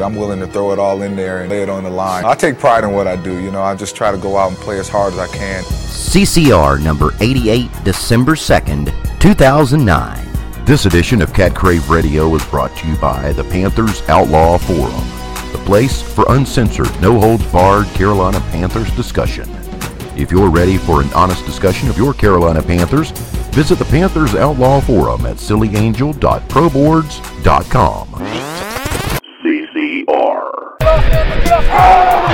I'm willing to throw it all in there and lay it on the line. I take pride in what I do. You know, I just try to go out and play as hard as I can. CCR number 88, December 2nd, 2009. This edition of Cat Crave Radio is brought to you by the Panthers Outlaw Forum, the place for uncensored, no holds barred Carolina Panthers discussion. If you're ready for an honest discussion of your Carolina Panthers, visit the Panthers Outlaw Forum at sillyangel.proboards.com. CCR.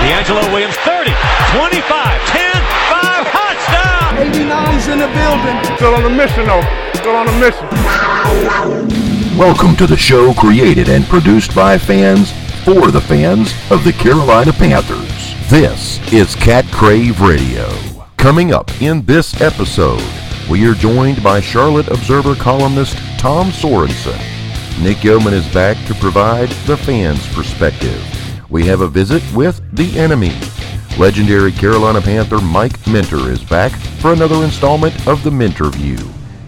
DeAngelo Williams, 30, 25, 10, 5, touchdown! 89's in the building. Still on the mission, though. Still on the mission. Welcome to the show created and produced by fans for the fans of the Carolina Panthers. This is Cat Crave Radio. Coming up in this episode, we are joined by Charlotte Observer columnist Tom Sorensen. Nick Yeoman is back to provide the fans' perspective. We have a visit with the enemy. Legendary Carolina Panther Mike Minter is back for another installment of the Minter View.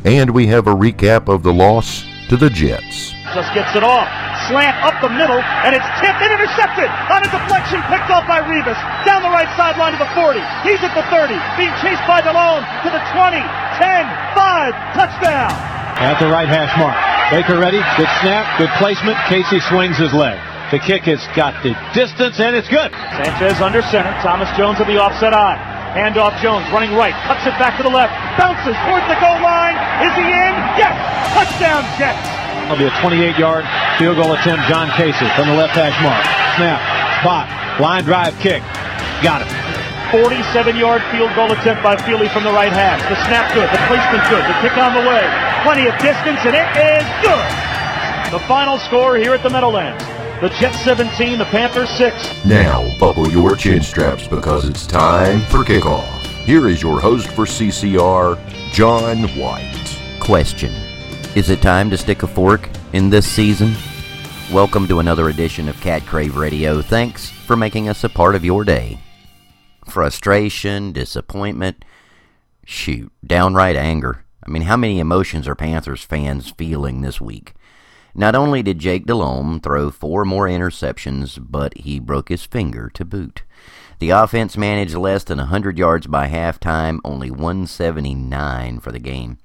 And we have a recap of the loss to the Jets. Just gets it off. Slant up the middle, and it's tipped and intercepted on a deflection picked off by Revis. Down the right sideline to the 40. He's at the 30. Being chased by Delhomme to the 20. 10, 5, touchdown. At the right hash mark. Baker ready. Good snap. Good placement. Kasay swings his leg. The kick has got the distance, and it's good. Sanchez under center. Thomas Jones at the offset eye. Handoff Jones running right. Cuts it back to the left. Bounces towards the goal line. Is he in? Yes! Touchdown Jets! It'll be a 28-yard field goal attempt. John Kasay from the left hash mark. Snap. Spot. Line drive kick. Got it. 47-yard field goal attempt by Feely from the right hash. The snap good. The placement good. The kick on the way. Plenty of distance, and it is good. The final score here at the Meadowlands. The Jets 17, the Panthers 6. Now, buckle your chin straps because it's time for kickoff. Here is your host for CCR, John White. Question Is it time to stick a fork in this season? Welcome to another edition of Cat Crave Radio. Thanks for making us a part of your day. Frustration, disappointment, shoot, downright anger. I mean, how many emotions are Panthers fans feeling this week? Not only did Jake Delhomme throw four more interceptions, but he broke his finger to boot. The offense managed less than 100 yards by halftime, only 179 for the game.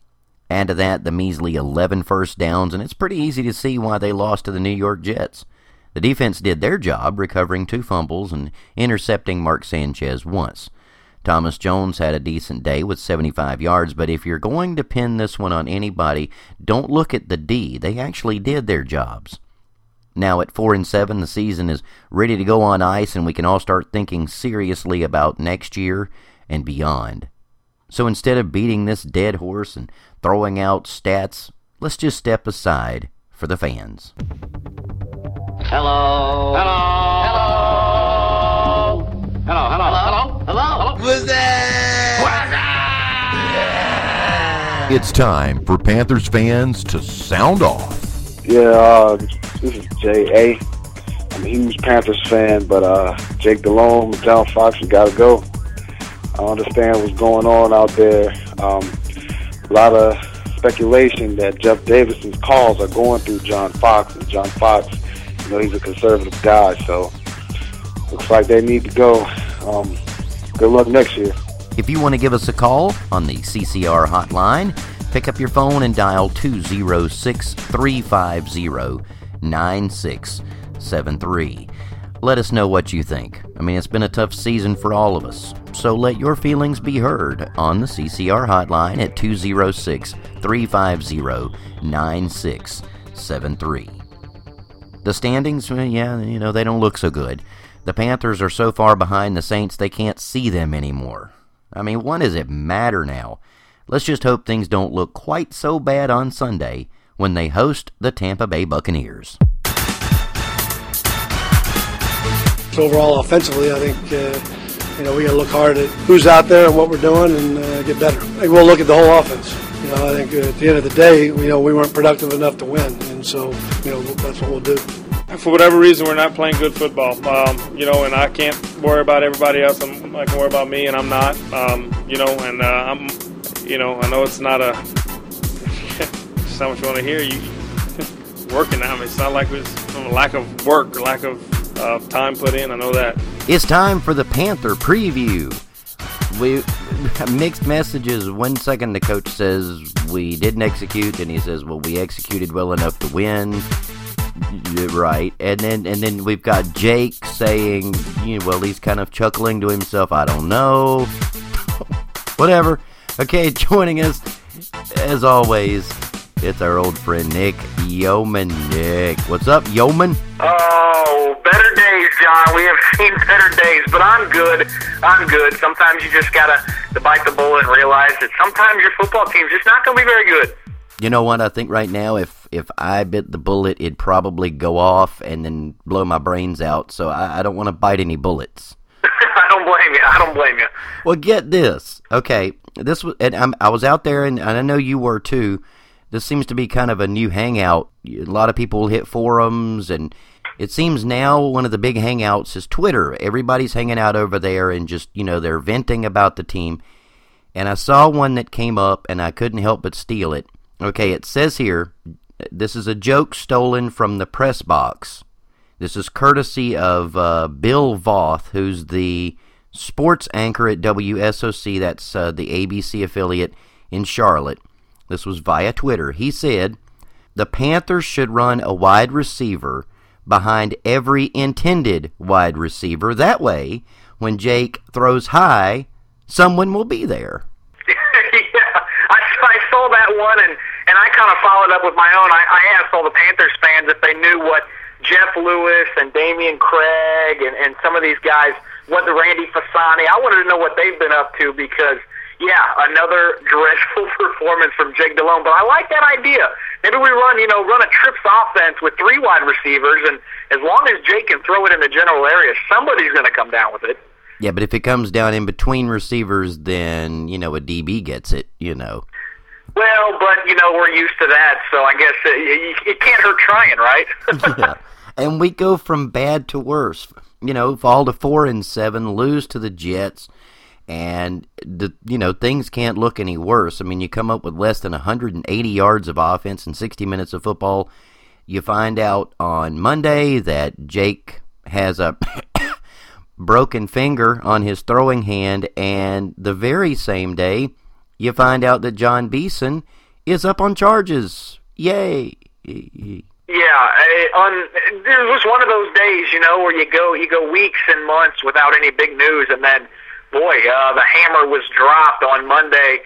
Add to that the measly 11 first downs, and it's pretty easy to see why they lost to the New York Jets. The defense did their job, recovering two fumbles and intercepting Mark Sanchez once. Thomas Jones had a decent day with 75 yards, but if you're going to pin this one on anybody, don't look at the D. They actually did their jobs. Now at 4 and 7, the season is ready to go on ice and we can all start thinking seriously about next year and beyond. So instead of beating this dead horse and throwing out stats, let's just step aside for the fans. Hello. Hello. Hello. Hello. Hello. Hello. It's time for Panthers fans to sound off. Yeah, uh, this is J.A. I'm a huge Panthers fan, but uh, Jake Delhomme, John Fox, we got to go. I understand what's going on out there. Um, a lot of speculation that Jeff Davidson's calls are going through John Fox, and John Fox, you know, he's a conservative guy, so looks like they need to go. Um, good luck next year. If you want to give us a call on the CCR hotline, pick up your phone and dial 206 350 9673. Let us know what you think. I mean, it's been a tough season for all of us, so let your feelings be heard on the CCR hotline at 206 350 9673. The standings, well, yeah, you know, they don't look so good. The Panthers are so far behind the Saints they can't see them anymore. I mean, what does it matter now? Let's just hope things don't look quite so bad on Sunday when they host the Tampa Bay Buccaneers. Overall, offensively, I think uh, you know we got to look hard at who's out there and what we're doing and uh, get better. I think we'll look at the whole offense. You know, I think uh, at the end of the day, you know, we weren't productive enough to win, and so you know that's what we'll do. For whatever reason, we're not playing good football. Um, you know, and I can't worry about everybody else. I'm, I can worry about me, and I'm not. Um, you know, and uh, I'm. You know, I know it's not a. it's not what you want to hear. You working. I mean, it's not like it's from a lack of work or lack of uh, time put in. I know that. It's time for the Panther preview. We mixed messages. One second, the coach says we didn't execute, and he says, "Well, we executed well enough to win." Right, and then and then we've got Jake saying, you know, well, he's kind of chuckling to himself. I don't know. Whatever. Okay, joining us as always, it's our old friend Nick Yeoman. Nick, what's up, Yeoman? Oh, better days, John. We have seen better days, but I'm good. I'm good. Sometimes you just gotta to bite the bullet and realize that sometimes your football team's just not gonna be very good. You know what? I think right now, if if I bit the bullet, it'd probably go off and then blow my brains out. So I, I don't want to bite any bullets. I don't blame you. I don't blame you. Well, get this. Okay, this was, and I'm, I was out there, and, and I know you were too. This seems to be kind of a new hangout. A lot of people hit forums, and it seems now one of the big hangouts is Twitter. Everybody's hanging out over there and just, you know, they're venting about the team. And I saw one that came up, and I couldn't help but steal it. Okay, it says here this is a joke stolen from the press box. This is courtesy of uh, Bill Voth, who's the sports anchor at WSOC, that's uh, the ABC affiliate in Charlotte. This was via Twitter. He said, The Panthers should run a wide receiver behind every intended wide receiver. That way, when Jake throws high, someone will be there. yeah, I, I saw that one, and, and I kind of followed up with my own. I, I asked all the Panthers fans if they knew what Jeff Lewis and Dameyune Craig and, and some of these guys, what the Randy Fasani, I wanted to know what they've been up to because – yeah, another dreadful performance from Jake Delhomme. But I like that idea. Maybe we run, you know, run a trips offense with three wide receivers, and as long as Jake can throw it in the general area, somebody's going to come down with it. Yeah, but if it comes down in between receivers, then you know a DB gets it. You know. Well, but you know we're used to that, so I guess it, it can't hurt trying, right? yeah, and we go from bad to worse. You know, fall to four and seven, lose to the Jets and the you know things can't look any worse. I mean, you come up with less than 180 yards of offense in 60 minutes of football. You find out on Monday that Jake has a broken finger on his throwing hand, and the very same day, you find out that Jon Beason is up on charges. Yay! Yeah, on it was one of those days, you know, where you go you go weeks and months without any big news, and then boy, uh, the hammer was dropped on Monday.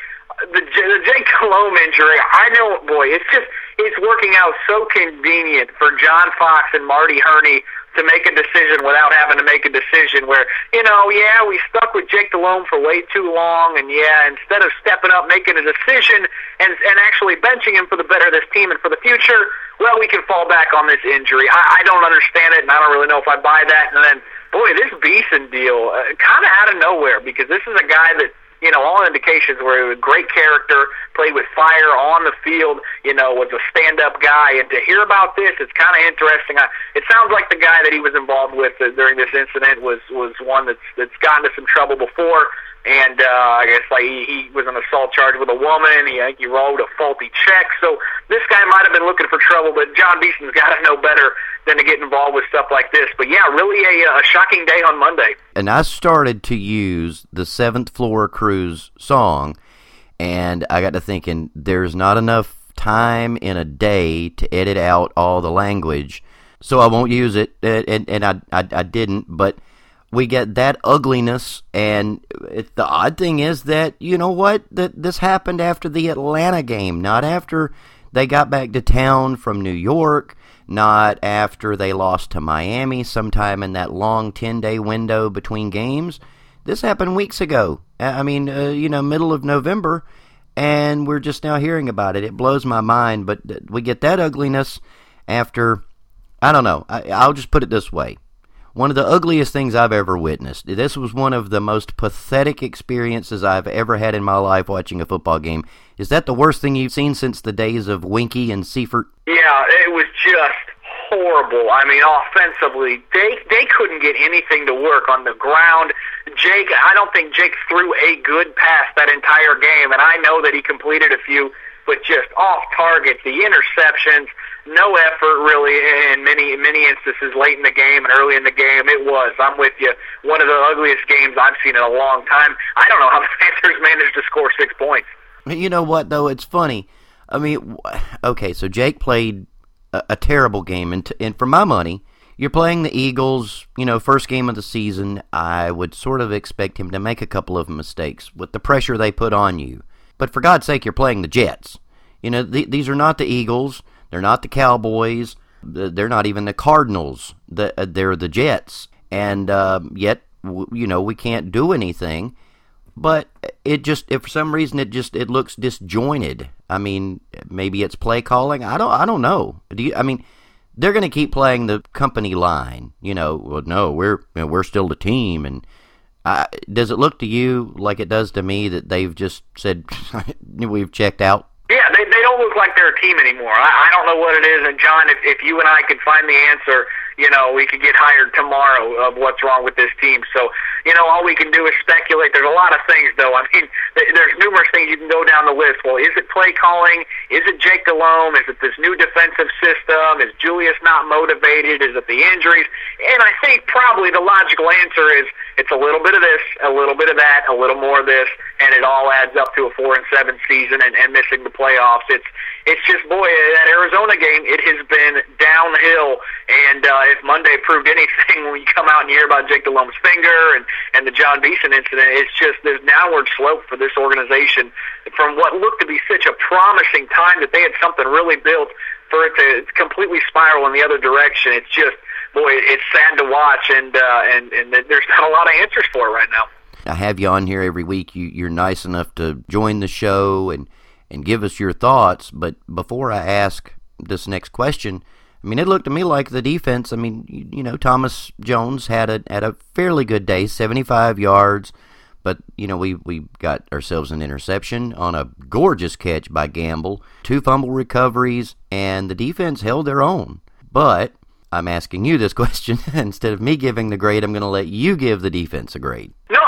The, the Jake Delhomme injury, I know, boy, it's just it's working out so convenient for John Fox and Marty Hurney to make a decision without having to make a decision where, you know, yeah, we stuck with Jake Delhomme for way too long, and yeah, instead of stepping up, making a decision, and, and actually benching him for the better of this team and for the future, well, we can fall back on this injury. I, I don't understand it, and I don't really know if I buy that. And then boy, this Beason deal uh, kind of out of nowhere because this is a guy that you know all indications were a great character, played with fire on the field, you know, was a stand-up guy, and to hear about this, it's kind of interesting. I, it sounds like the guy that he was involved with uh, during this incident was was one that's that's gotten into some trouble before and uh, I guess like he, he was an assault charge with a woman. He I think he wrote a faulty check. So this guy might have been looking for trouble, but Jon Beason's got to know better than to get involved with stuff like this. But yeah, really a, a shocking day on Monday. And I started to use the Seventh Floor Cruise song, and I got to thinking there's not enough time in a day to edit out all the language, so I won't use it. And and I I, I didn't, but we get that ugliness and it, the odd thing is that you know what that this happened after the Atlanta game not after they got back to town from New York not after they lost to Miami sometime in that long 10-day window between games. This happened weeks ago. I mean uh, you know middle of November and we're just now hearing about it. It blows my mind but we get that ugliness after I don't know. I, I'll just put it this way one of the ugliest things I've ever witnessed. This was one of the most pathetic experiences I've ever had in my life watching a football game. Is that the worst thing you've seen since the days of Weinke and Seifert? Yeah, it was just horrible. I mean, offensively, they they couldn't get anything to work on the ground. Jake, I don't think Jake threw a good pass that entire game, and I know that he completed a few, but just off target, the interceptions no effort really in many many instances late in the game and early in the game. It was. I'm with you. One of the ugliest games I've seen in a long time. I don't know how the Panthers managed to score six points. You know what though? It's funny. I mean, okay, so Jake played a, a terrible game, and, t- and for my money, you're playing the Eagles. You know, first game of the season. I would sort of expect him to make a couple of mistakes with the pressure they put on you. But for God's sake, you're playing the Jets. You know, th- these are not the Eagles. They're not the Cowboys. They're not even the Cardinals. Uh, they're the Jets. And uh, yet, you know, we can't do anything. But it just, if for some reason, it just it looks disjointed. I mean, maybe it's play calling. I don't, I don't know. Do you? I mean, they're going to keep playing the company line. You know, well, no, we're you know, we're still the team. And uh, does it look to you like it does to me that they've just said we've checked out? Yeah, they they don't look like they're a team anymore. I, I don't know what it is. And John, if if you and I could find the answer, you know, we could get hired tomorrow of what's wrong with this team. So, you know, all we can do is speculate. There's a lot of things, though. I mean, there's numerous things you can go down the list. Well, is it play calling? Is it Jake Delhomme? Is it this new defensive system? Is Julius not motivated? Is it the injuries? And I think probably the logical answer is it's a little bit of this, a little bit of that, a little more of this, and it all adds up to a four and seven season and, and missing the playoffs. It's it's just boy that Arizona game. It has been downhill, and uh, if Monday proved anything, when you come out and hear about Jake Delhomme's finger and and the Jon Beason incident, it's just there's downward slope for this organization from what looked to be such a promising time that they had something really built for it to completely spiral in the other direction. It's just boy, it's sad to watch, and uh, and and there's not a lot of answers for it right now. I have you on here every week. You, you're nice enough to join the show and and give us your thoughts. But before I ask this next question, I mean, it looked to me like the defense. I mean, you, you know, Thomas Jones had a had a fairly good day, 75 yards. But you know, we we got ourselves an interception on a gorgeous catch by Gamble, two fumble recoveries, and the defense held their own. But I'm asking you this question instead of me giving the grade. I'm going to let you give the defense a grade. No,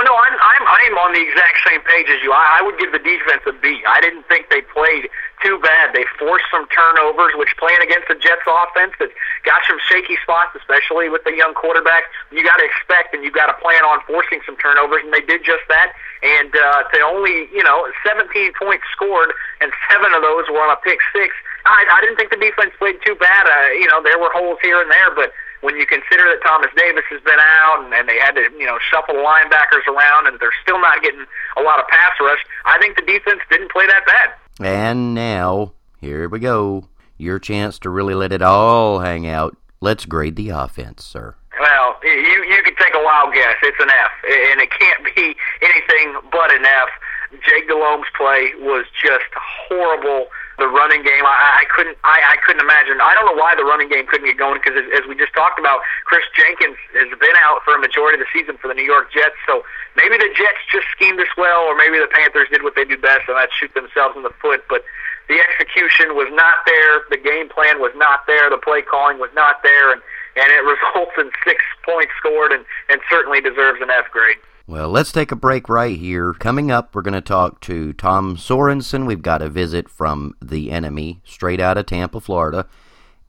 I'm on the exact same page as you. I, I would give the defense a B. I didn't think they played too bad. They forced some turnovers, which playing against the Jets offense that got some shaky spots, especially with the young quarterback. You got to expect and you got to plan on forcing some turnovers, and they did just that. And uh, to only you know 17 points scored, and seven of those were on a pick six. I, I didn't think the defense played too bad. Uh, you know, there were holes here and there, but when you consider that Thomas Davis has been out and, and they had to, you know, shuffle linebackers around and they're still not getting a lot of pass rush, I think the defense didn't play that bad. And now, here we go. Your chance to really let it all hang out. Let's grade the offense, sir. Well, you you can take a wild guess. It's an F, and it can't be anything but an F. Jake Delhomme's play was just horrible the running game. I, I couldn't. I, I couldn't imagine. I don't know why the running game couldn't get going because, as, as we just talked about, Chris Jenkins has been out for a majority of the season for the New York Jets. So maybe the Jets just schemed this well, or maybe the Panthers did what they do best, and that's shoot themselves in the foot. But the execution was not there. The game plan was not there. The play calling was not there, and and it results in six points scored, and and certainly deserves an F grade. Well, let's take a break right here. Coming up, we're going to talk to Tom Sorensen. We've got a visit from the enemy, straight out of Tampa, Florida.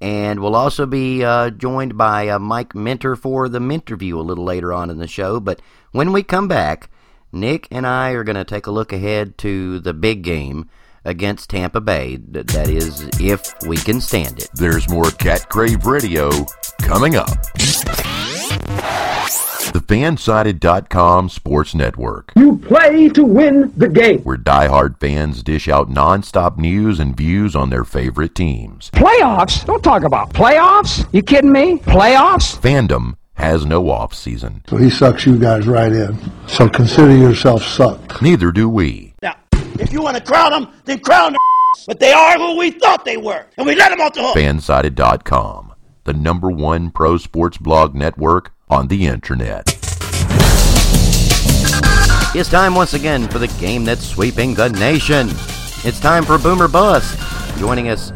And we'll also be uh, joined by uh, Mike Minter for the Minterview a little later on in the show. But when we come back, Nick and I are going to take a look ahead to the big game against Tampa Bay. That is, if we can stand it. There's more Cat Crave Radio coming up. The Fansided.com Sports Network. You play to win the game. Where diehard fans dish out nonstop news and views on their favorite teams. Playoffs? Don't talk about playoffs. You kidding me? Playoffs? Fandom has no off season. So he sucks you guys right in. So consider yourself sucked. Neither do we. Now, if you want to crown them, then crown them. But they are who we thought they were, and we let them off the hook. Fansided.com, the number one pro sports blog network on the internet. It's time once again for the game that's sweeping the nation. It's time for Boomer Bust. Joining us,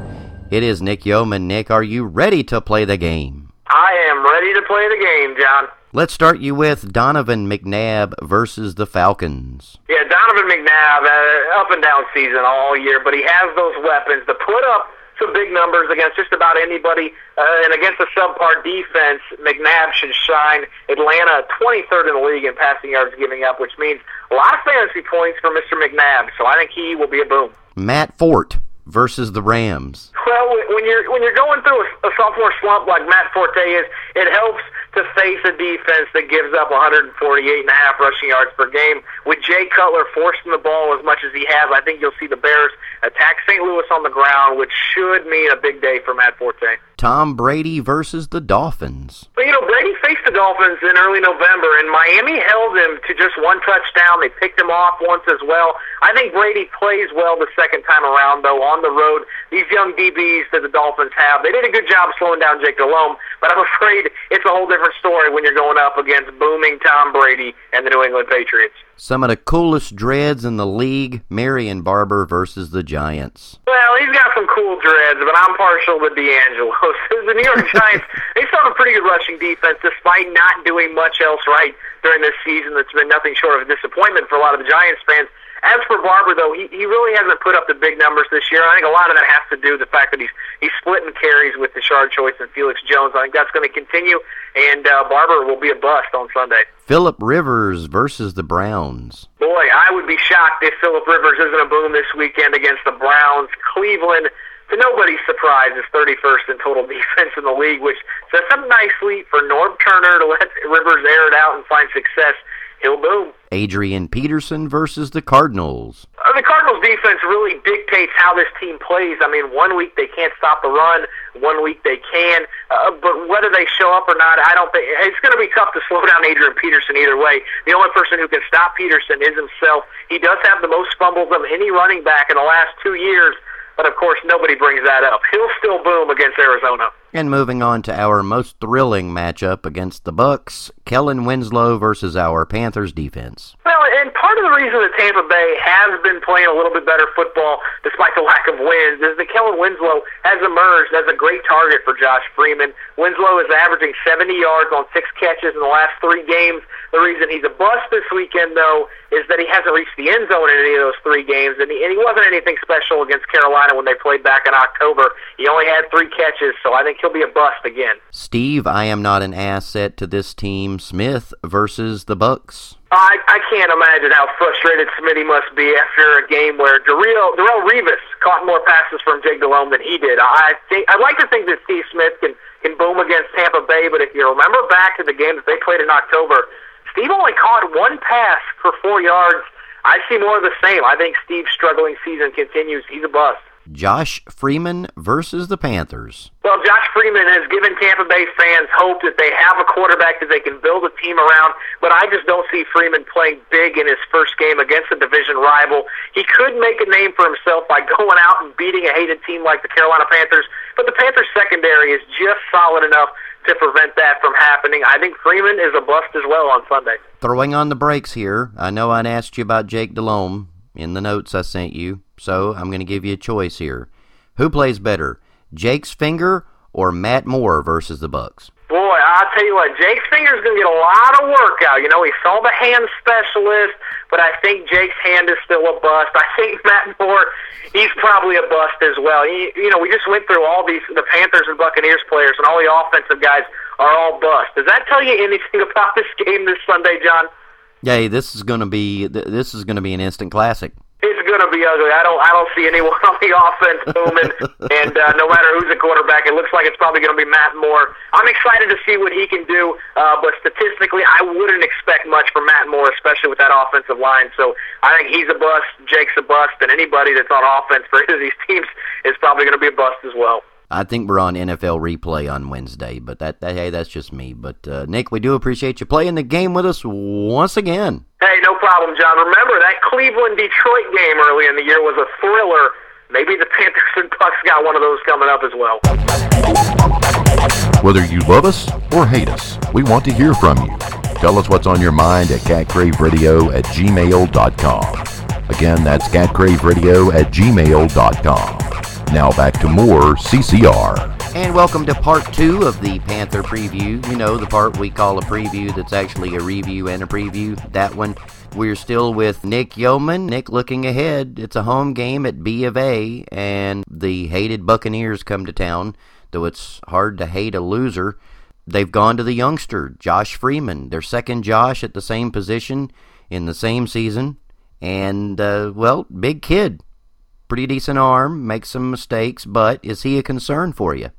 it is Nick Yeoman. Nick, are you ready to play the game? I am ready to play the game, John. Let's start you with Donovan McNabb versus the Falcons. Yeah, Donovan McNabb, uh, up and down season all year, but he has those weapons to put up some big numbers against just about anybody, uh, and against a subpar defense, McNabb should shine. Atlanta, 23rd in the league in passing yards giving up, which means a lot of fantasy points for Mr. McNabb. So I think he will be a boom. Matt Forte versus the Rams. Well, when you're when you're going through a, a sophomore slump like Matt Forte is, it helps to face a defense that gives up 148 and a half rushing yards per game. With Jay Cutler forcing the ball as much as he has, I think you'll see the Bears attack St. Louis on the ground, which should mean a big day for Matt Forte. Tom Brady versus the Dolphins. But you know, Brady faced the Dolphins in early November, and Miami held him to just one touchdown. They picked him off once as well. I think Brady plays well the second time around, though, on the road. These young DBs that the Dolphins have, they did a good job slowing down Jake Delhomme, but I'm afraid it's a whole different story when you're going up against booming Tom Brady and the New England Patriots. Some of the coolest dreads in the league, Marion Barber versus the Giants. Well, he's got some cool dreads, but I'm partial to DeAngelo. the New York Giants, they still have a pretty good rushing defense despite not doing much else right during this season. That's been nothing short of a disappointment for a lot of the Giants fans. As for Barber, though, he, he really hasn't put up the big numbers this year. I think a lot of that has to do with the fact that he's he's splitting carries with Tashard Choice and Felix Jones. I think that's going to continue, and uh, Barber will be a bust on Sunday. Philip Rivers versus the Browns. Boy, I would be shocked if Philip Rivers isn't a boom this weekend against the Browns. Cleveland, to nobody's surprise, is 31st in total defense in the league, which sets up nicely for Norv Turner to let Rivers air it out and find success he'll boom. Adrian Peterson versus the Cardinals. Uh, the Cardinals defense really dictates how this team plays. I mean, one week they can't stop the run, one week they can. Uh, but whether they show up or not, I don't think it's going to be tough to slow down Adrian Peterson either way. The only person who can stop Peterson is himself. He does have the most fumbles of any running back in the last two years. But of course, nobody brings that up. He'll still boom against Arizona. And moving on to our most thrilling matchup against the Bucks, Kellen Winslow versus our Panthers defense. Well, and part of the reason that Tampa Bay has been playing a little bit better football despite the lack of wins is that Kellen Winslow has emerged as a great target for Josh Freeman. Winslow is averaging 70 yards on six catches in the last three games. The reason he's a bust this weekend, though, is that he hasn't reached the end zone in any of those three games, and he, and he wasn't anything special against Carolina when they played back in October. He only had three catches, so I think he'll be a bust again. Steve, I am not an asset to this team. Smith versus the Bucks. I, I can't imagine how frustrated Smitty must be after a game where Darrelle, Darrelle Revis caught more passes from Jake Delhomme than he did. I think I'd like to think that Steve Smith can can boom against Tampa Bay, but if you remember back to the game that they played in October, Steve only caught one pass for four yards. I see more of the same. I think Steve's struggling season continues. He's a bust. Josh Freeman versus the Panthers. Well, Josh Freeman has given Tampa Bay fans hope that they have a quarterback that they can build a team around, but I just don't see Freeman playing big in his first game against a division rival. He could make a name for himself by going out and beating a hated team like the Carolina Panthers, but the Panthers secondary is just solid enough to prevent that from happening. I think Freeman is a bust as well on Sunday. Throwing on the brakes here, I know I'd asked you about Jake Delhomme in the notes I sent you, so I'm going to give you a choice here. Who plays better, Jake's Finger or Matt Moore versus the Bucks? Boy, I'll tell you what, Jake's Finger's going to get a lot of work out. You know, he saw the hand specialist, but I think Jake's hand is still a bust. I think Matt Moore, he's probably a bust as well. You, you know, we just went through all these, the Panthers and Buccaneers players, and all the offensive guys are all bust. Does that tell you anything about this game this Sunday, John? Yeah, this is going to be this is going to be an instant classic it's going to be ugly. I don't I don't see anyone on the offense booming, and uh, no matter who's the quarterback, it looks like it's probably going to be Matt Moore. I'm excited to see what he can do, uh, but statistically, I wouldn't expect much from Matt Moore, especially with that offensive line. So I think he's a bust, Jake's a bust, and anybody that's on offense for either of these teams is probably going to be a bust as well. I think we're on NFL replay on Wednesday, but that, that hey, that's just me. But uh, Nick, we do appreciate you playing the game with us once again. Hey, no problem, John. Remember that Cleveland Detroit game early in the year was a thriller. Maybe the Panthers and Bucks got one of those coming up as well. Whether you love us or hate us, we want to hear from you. Tell us what's on your mind at catcraveradio at gmail.com. Again, that's catcraveradio at gmail.com. Now back to more CCR. And welcome to part two of the Panther preview. You know, the part we call a preview that's actually a review and a preview. That one, we're still with Nick Yeoman. Nick looking ahead. It's a home game at B of A, and the hated Buccaneers come to town, though it's hard to hate a loser. They've gone to the youngster, Josh Freeman, their second Josh at the same position in the same season. And, uh, well, big kid. Pretty decent arm, makes some mistakes, but is he a concern for you?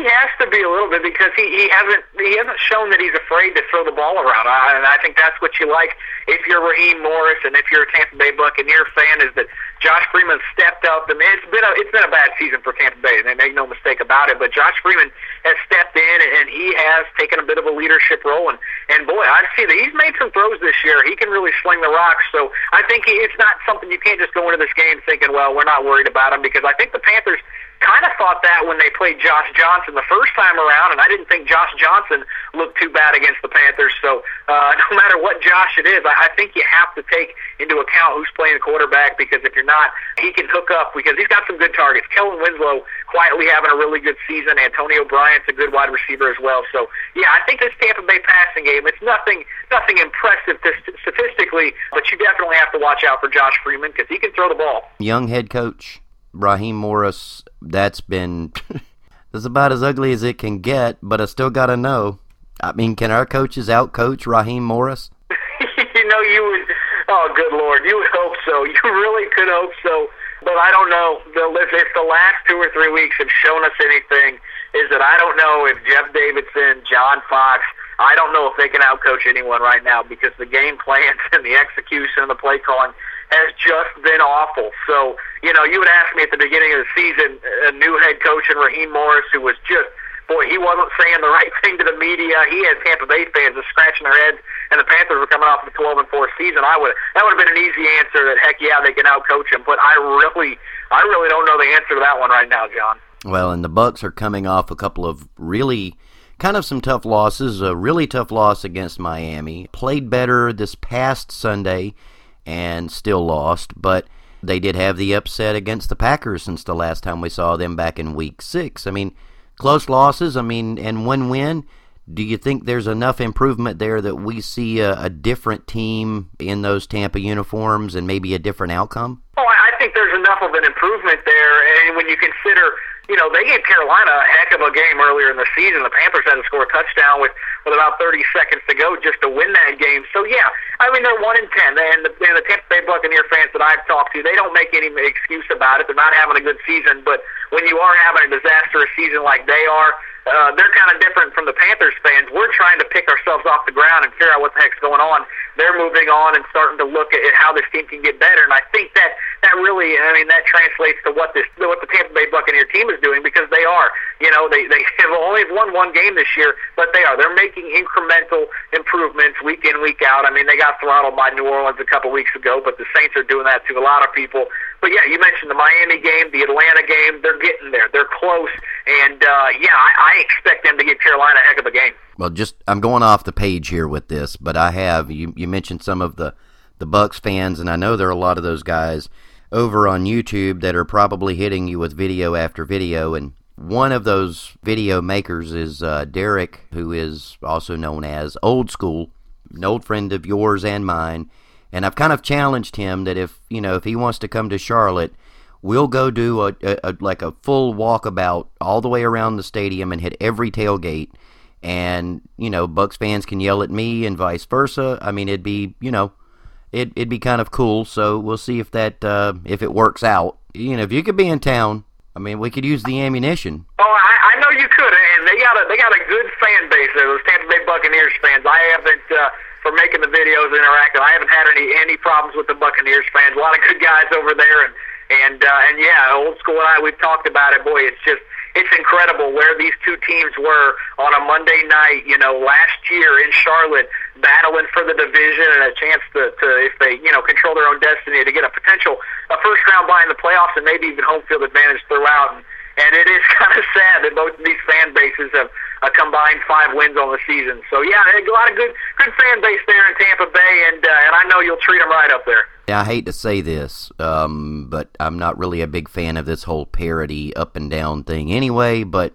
I, I he has to be a little bit because he, he hasn't he hasn't shown that he's afraid to throw the ball around. I, and I think that's what you like if you're Raheem Morris and if you're a Tampa Bay Buccaneer fan is that Josh Freeman stepped up. I mean, it's been a it's been a bad season for Tampa Bay, and make no mistake about it. But Josh Freeman has stepped in and he has taken a bit of a leadership role. And and boy, I've seen that he's made some throws this year. He can really sling the rock. So I think he, it's not something you can't just go into this game thinking, well, we're not worried about him because I think the Panthers kind of thought that when they played Josh Johnson the first time around, and I didn't think Josh Johnson looked too bad against the Panthers. So uh, no matter what Josh it is, I, I think you have to take into account who's playing quarterback because if you're not, he can hook up because he's got some good targets. Kellen Winslow quietly having a really good season. Antonio Bryant's a good wide receiver as well. So yeah, I think this Tampa Bay passing game, it's nothing nothing impressive statistically, but you definitely have to watch out for Josh Freeman because he can throw the ball. Young head coach Raheem Morris, that's been that's about as ugly as it can get, but I still got to know. I mean, can our coaches outcoach Raheem Morris? you know, you would. Oh, good lord, you would hope so. You really could hope so. But I don't know. If the last two or three weeks have shown us anything, is that I don't know if Jeff Davidson, John Fox, I don't know if they can outcoach anyone right now because the game plans and the execution and the play calling has just been awful. So, you know, you would ask me at the beginning of the season, a new head coach in Raheem Morris, who was just, boy, he wasn't saying the right thing to the media. He had Tampa Bay fans just scratching their heads, and the Panthers were coming off the 12 and 4 season. I would that would have been an easy answer. That heck yeah, they can outcoach him. But I really, I really don't know the answer to that one right now, John. Well, and the Bucks are coming off a couple of really kind of some tough losses. A really tough loss against Miami. Played better this past Sunday and still lost, but they did have the upset against the Packers since the last time we saw them back in week six. I mean, close losses, I mean, and one win. Do you think there's enough improvement there that we see a, a different team in those Tampa uniforms and maybe a different outcome? Oh, I think there's enough of an improvement there, and when you consider you know, they gave Carolina a heck of a game earlier in the season. The Panthers had to score a touchdown with with about 30 seconds to go just to win that game. So yeah, I mean they're one in ten, and the, and the Tampa Bay Buccaneer fans that I've talked to, they don't make any excuse about it. They're not having a good season, but when you are having a disastrous season like they are, uh, they're kind of different from the Panthers fans. We're trying to pick ourselves off the ground and figure out what the heck's going on. They're moving on and starting to look at, how this team can get better. And I think that that really, I mean, that translates to what this what the Tampa Bay Buccaneer team is doing because they are, you know, they they have only won one game this year, but they are. They're making incremental improvements week in week out. I mean, they got throttled by New Orleans a couple weeks ago, but the Saints are doing that to a lot of people. But yeah, you mentioned the Miami game, the Atlanta game. They're getting there. They're close, and uh, yeah, I, I expect them to give Carolina a heck of a game. Well, just I'm going off the page here with this, but I have you. You mentioned some of the the Bucks fans, and I know there are a lot of those guys over on YouTube that are probably hitting you with video after video, and one of those video makers is uh, Derek, who is also known as Old School, an old friend of yours and mine and I've kind of challenged him that if you know if he wants to come to Charlotte, we'll go do a, a, a, like a full walkabout all the way around the stadium and hit every tailgate. And you know, Bucks fans can yell at me and vice versa. I mean, it'd be you know, it it'd be kind of cool. So we'll see if that uh, if it works out. You know, if you could be in town, I mean, we could use the ammunition. Oh, I, I know you could, and they got a they got a good fan base there. Those Tampa Bay Buccaneers fans. I haven't. Uh, for making the videos interactive. I haven't had any any problems with the Buccaneers fans. A lot of good guys over there, and and uh, and yeah, old school and I we've talked about it. Boy, it's just it's incredible where these two teams were on a Monday night. You know, last year in Charlotte, battling for the division and a chance to, to if they you know control their own destiny to get a potential a first round bye in the playoffs and maybe even home field advantage throughout. And, and it is kind of sad that both of these fan bases have a combined five wins on the season. So yeah, a lot of good good fan base there in Tampa Bay, and uh, and I know you'll treat them right up there. Yeah, I hate to say this, um, but I'm not really a big fan of this whole parody up and down thing anyway. But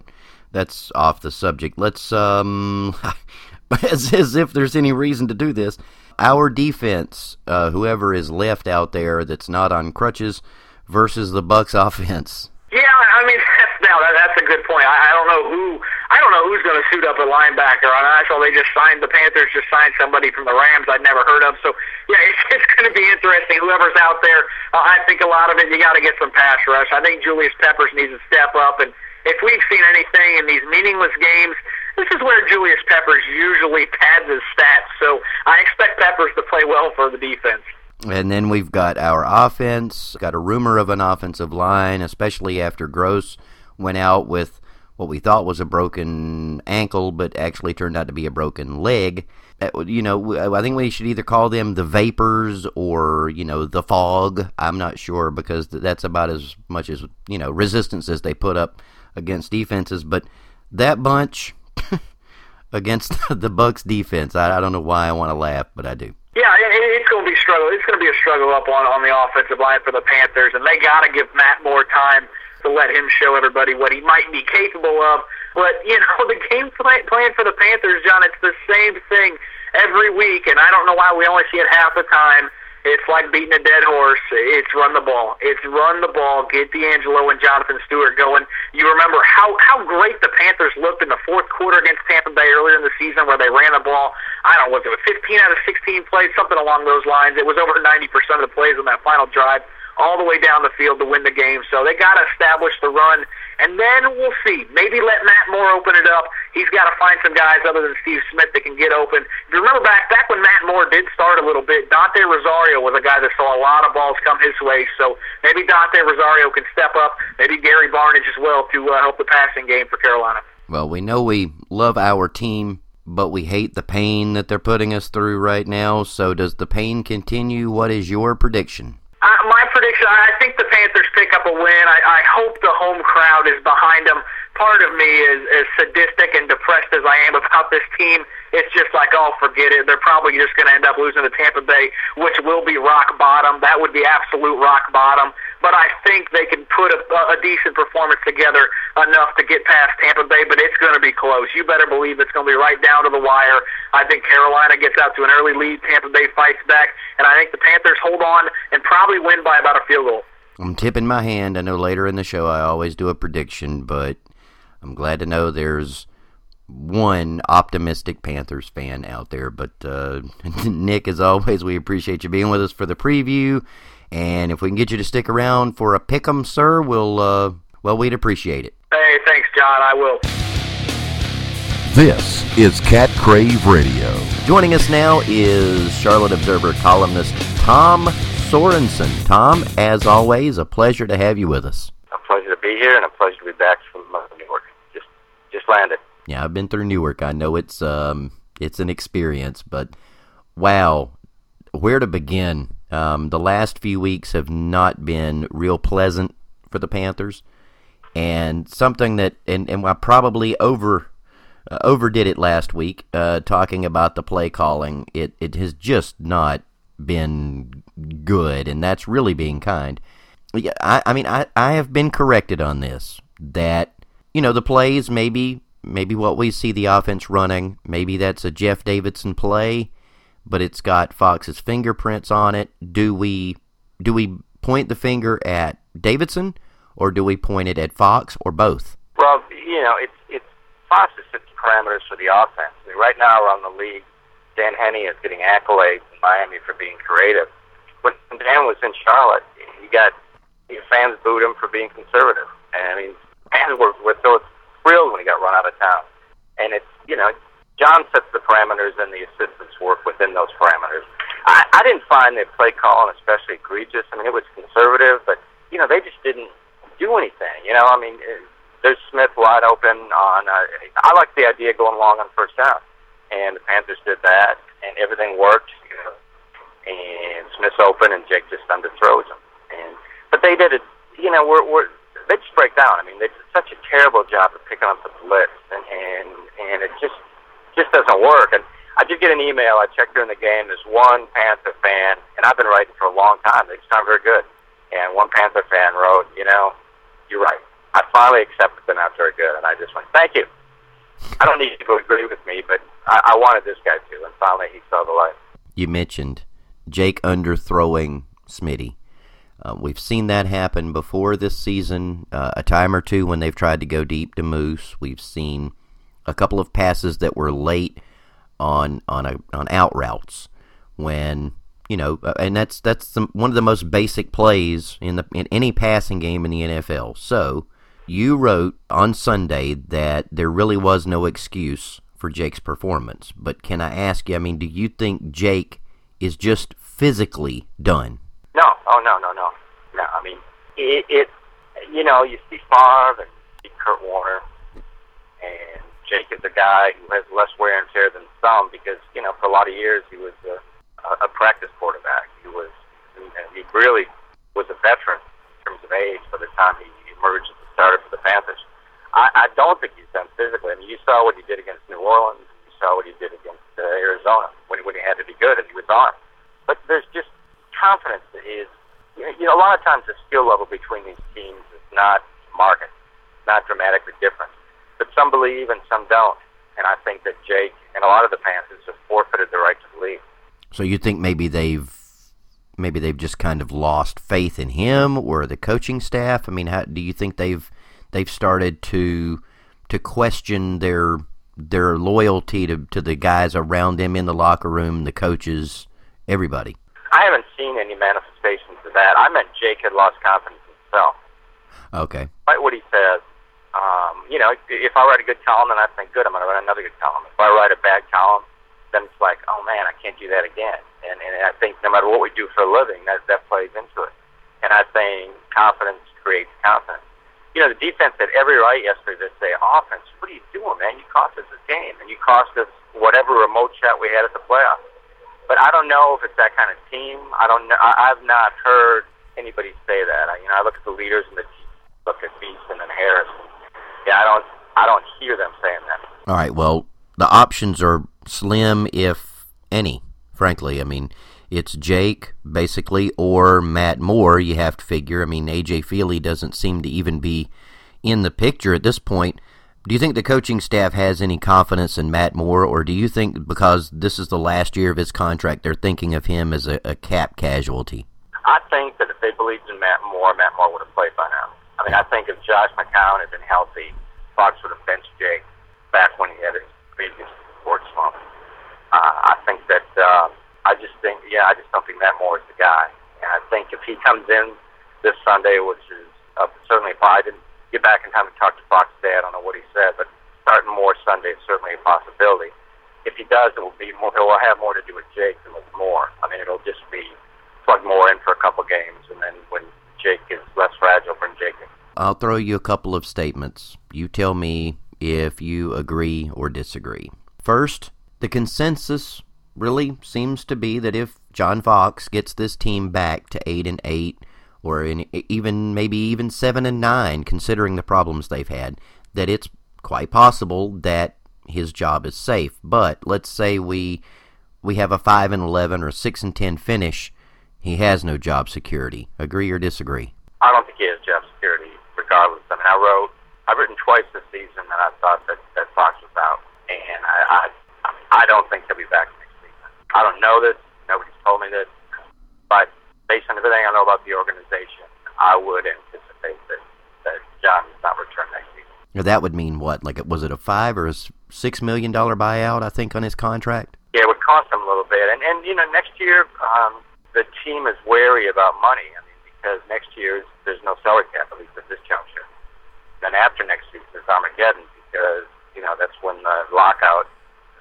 that's off the subject. Let's um, as, as if there's any reason to do this. Our defense, uh, whoever is left out there that's not on crutches, versus the Bucks offense. Yeah, I mean that's now that, that's a good point. I, I don't know who I don't know who's going to suit up at linebacker. I saw they just signed the Panthers just signed somebody from the Rams I'd never heard of. So yeah, it's, it's going to be interesting. Whoever's out there, uh, I think a lot of it you got to get some pass rush. I think Julius Peppers needs to step up, and if we've seen anything in these meaningless games, this is where Julius Peppers usually pads his stats. So I expect Peppers to play well for the defense. And then we've got our offense. Got a rumor of an offensive line, especially after Gross went out with what we thought was a broken ankle, but actually turned out to be a broken leg. Uh, you know, I think we should either call them the Vapors or, you know, the Fog. I'm not sure because that's about as much as, you know, resistance as they put up against defenses. But that bunch against the Bucks defense, I, I don't know why I want to laugh, but I do. Yeah, it's going to be struggle. It's going to be a struggle up on on the offensive line for the Panthers, and they got to give Matt more time to let him show everybody what he might be capable of. But you know, the game plan, plan for the Panthers, John, it's the same thing every week, and I don't know why we only see it half the time. It's like beating a dead horse. It's run the ball. It's run the ball. Get DeAngelo and Jonathan Stewart going. You remember how how great the Panthers looked in the fourth quarter against Tampa Bay earlier in the season, where they ran the ball. I don't know, was it 15 out of 16 plays, something along those lines. It was over 90% of the plays on that final drive all the way down the field to win the game. So they got to establish the run, and then we'll see. Maybe let Matt Moore open it up. He's got to find some guys other than Steve Smith that can get open. If you remember back back when Matt Moore did start a little bit, Dante Rosario was a guy that saw a lot of balls come his way. So maybe Dante Rosario can step up. Maybe Gary Barnidge as well to uh, help the passing game for Carolina. Well, we know we love our team but we hate the pain that they're putting us through right now. So, does the pain continue? What is your prediction? Uh, my prediction, I think the Panthers pick up a win. I, I hope the home crowd is behind them. Part of me is as sadistic and depressed as I am about this team. It's just like, oh, forget it. They're probably just going to end up losing to Tampa Bay, which will be rock bottom. That would be absolute rock bottom. But I think they can put a, a decent performance together enough to get past Tampa Bay, but it's going to be close. You better believe it's going to be right down to the wire. I think Carolina gets out to an early lead. Tampa Bay fights back, and I think the Panthers hold on and probably win by about a field goal. I'm tipping my hand. I know later in the show I always do a prediction, but I'm glad to know there's one optimistic Panthers fan out there. But uh, Nick, as always, we appreciate you being with us for the preview. And if we can get you to stick around for a pick 'em, sir, we'll uh, well, we'd appreciate it. Hey, thanks, John. I will. This is Cat Crave Radio. Joining us now is Charlotte Observer columnist Tom Sorensen. Tom, as always, a pleasure to have you with us. A pleasure to be here, and a pleasure to be back from uh, Newark. Just just landed. Yeah, I've been through Newark. I know it's um it's an experience, but wow, where to begin? Um, the last few weeks have not been real pleasant for the Panthers, and something that and and I probably over uh, overdid it last week uh, talking about the play calling. It it has just not been good, and that's really being kind. Yeah, I, I mean, I, I have been corrected on this that you know the plays maybe maybe what we see the offense running maybe that's a Jeff Davidson play, but it's got Fox's fingerprints on it. Do we do we point the finger at Davidson or do we point it at Fox or both? Well, you know, it's it's Fox that sets parameters for the offense. I mean, right now around the league, Dan Henning is getting accolades in Miami for being creative. When Dan was in Charlotte, he got his fans booed him for being conservative. And I mean, fans were, were so thrilled when he got run out of town. And it's, you know, John sets the parameters and the assistants work within those parameters. I, I didn't find the play calling especially egregious. I mean, it was conservative, but, you know, they just didn't do anything. You know, I mean, there's Smith wide open on, uh, I like the idea going long on first down and the Panthers did that, and everything worked. You know, and Smith's open, and Jake just underthrows him. And but they did it. You know, we're we're they just break down. I mean, they did such a terrible job of picking up the blitz, and and and it just just doesn't work. And I did get an email. I checked during the game. There's one Panther fan, and I've been writing for a long time. They aren't very good. And one Panther fan wrote, you know, you're right. I finally accepted they're not very good, and I just went, thank you. I don't need people to agree with me, but I, I wanted this guy to, and finally he saw the light. You mentioned Jake underthrowing Smitty. Uh, we've seen that happen before this season, uh, a time or two when they've tried to go deep to Moose. We've seen a couple of passes that were late on on a, on out routes when you know, and that's that's one of the most basic plays in the in any passing game in the NFL. So you wrote on Sunday that there really was no excuse for Jake's performance. But can I ask you? I mean, do you think Jake is just physically done? No, oh no, no, no, no. I mean, it, it you know, you see Favre and Kurt Warner, and Jake is a guy who has less wear and tear than some because you know, for a lot of years he was a, a practice quarterback. He was, he really was a veteran in terms of age by the time he emerged as a starter for the Panthers. I, I don't think he's done physically. I mean, you saw what he did against New Orleans. You saw what he did against uh, Arizona when, when he had to be good and he was on. But there's just confidence that is, you know, a lot of times the skill level between these teams is not marked, not dramatically different. But some believe and some don't. And I think that Jake and a lot of the Panthers have forfeited the right to believe. So you think maybe they've maybe they've just kind of lost faith in him or the coaching staff? I mean, how do you think they've they've started to to question their their loyalty to, to the guys around them in the locker room, the coaches, everybody? I haven't seen any manifestations of that. I meant Jake had lost confidence in himself. Okay. Like what he says. Um, you know, if I write a good column, then I think, good, I'm going to write another good column. If I write a bad column, then it's like, oh man, I can't do that again. And and I think no matter what we do for a living, that that plays into it. And I think confidence creates confidence. You know, the defense had every right yesterday to say, offense, what are you doing, man? You cost us this game, and you cost us whatever remote shot we had at the playoffs. But I don't know if it's that kind of team. I don't know. I, I've not heard anybody say that. I, you know, I look at the leaders and the look at Beason and Harris. Yeah, I don't. I don't hear them saying that. All right. Well, the options are slim, if any. Frankly, I mean, it's Jake basically or Matt Moore. You have to figure. I mean, AJ Feeley doesn't seem to even be in the picture at this point. Do you think the coaching staff has any confidence in Matt Moore, or do you think because this is the last year of his contract, they're thinking of him as a, a cap casualty? I think that if they believed in Matt Moore, Matt Moore would have played by now. I mean, I think if Josh McCown had been healthy, Fox would have benched Jake back when he had his previous sports slump. Uh, I think that uh, I just think, yeah, I just don't think Matt Moore is the guy. And I think if he comes in this Sunday, which is uh, certainly if I didn't get back in time to talk to Fox today, I don't know what he said, but starting Moore Sunday is certainly a possibility. If he does, it will be more. It will have more to do with Jake than with Moore. I mean, it'll just be plug Moore in for a couple games, and then when Jake is less fragile, than Jake. I'll throw you a couple of statements. You tell me if you agree or disagree. First, the consensus really seems to be that if John Fox gets this team back to 8 and 8 or even maybe even 7 and 9 considering the problems they've had that it's quite possible that his job is safe. But let's say we we have a 5 and 11 or 6 and 10 finish, he has no job security. Agree or disagree? I don't think he has job security regardless. I mean, I wrote I've written twice this season that I thought that that Fox was out and I I, I don't think he'll be back next season. I don't know this. Nobody's told me this. But based on everything I know about the organization, I would anticipate that, that John does not return next season. Now that would mean what? Like, was it a five or a six million dollar buyout? I think on his contract. Yeah, it would cost him a little bit, and and you know next year um, the team is wary about money. I mean, because next year there's no salary cap at least at this juncture. Then after next season is Armageddon because you know that's when the lockout,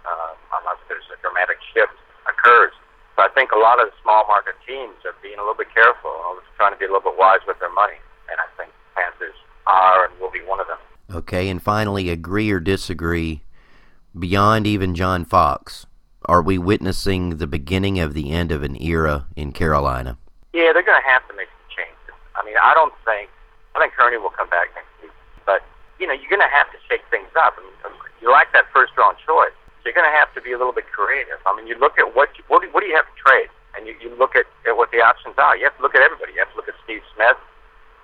uh, unless there's a dramatic shift occurs. So I think a lot of the small market teams are being a little bit careful, trying to be a little bit wise with their money, and I think Panthers are and will be one of them. Okay, and finally, agree or disagree, beyond even John Fox, are we witnessing the beginning of the end of an era in Carolina? Yeah, they're going to have to make some changes. I mean, I don't think I think Kearney will come back next week. But, you know, you're going to have to shake things up. I mean, you like that first round choice. So you're going to have to be a little bit creative. I mean, you look at what, you, what, do, what do you have to trade? And you, you look at, at what the options are. You have to look at everybody. You have to look at Steve Smith.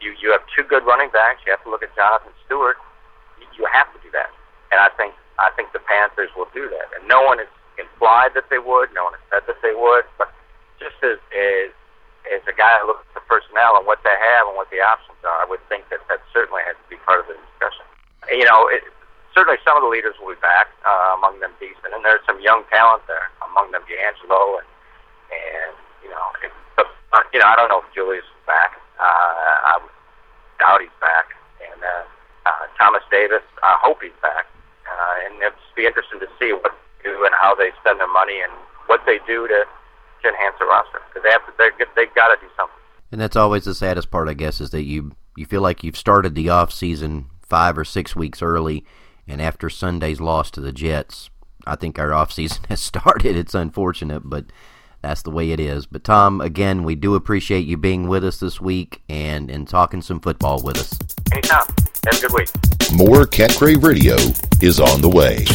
You, you have two good running backs. You have to look at Jonathan Stewart. You, you have to do that. And I think, I think the Panthers will do that. And no one has implied that they would. No one has said that they would. But just as, as as a guy who looks at the personnel and what they have and what the options are, I would think that that certainly has to be part of the discussion. You know, it, certainly some of the leaders will be back, uh, among them Beason, and there's some young talent there, among them DeAngelo and and you know, it, but, you know, I don't know if Julius is back. Uh, I doubt he's back, and uh, uh, Thomas Davis, I hope he's back, uh, and it'll just be interesting to see what do and how they spend their money and what they do to to enhance the roster because they have to. They're, they've got to do something. And that's always the saddest part, I guess, is that you you feel like you've started the off season five or six weeks early, and after Sunday's loss to the Jets, I think our off season has started. It's unfortunate, but that's the way it is. But Tom, again, we do appreciate you being with us this week and and talking some football with us. Anytime. Have a good week. More Cat Crave Radio is on the way.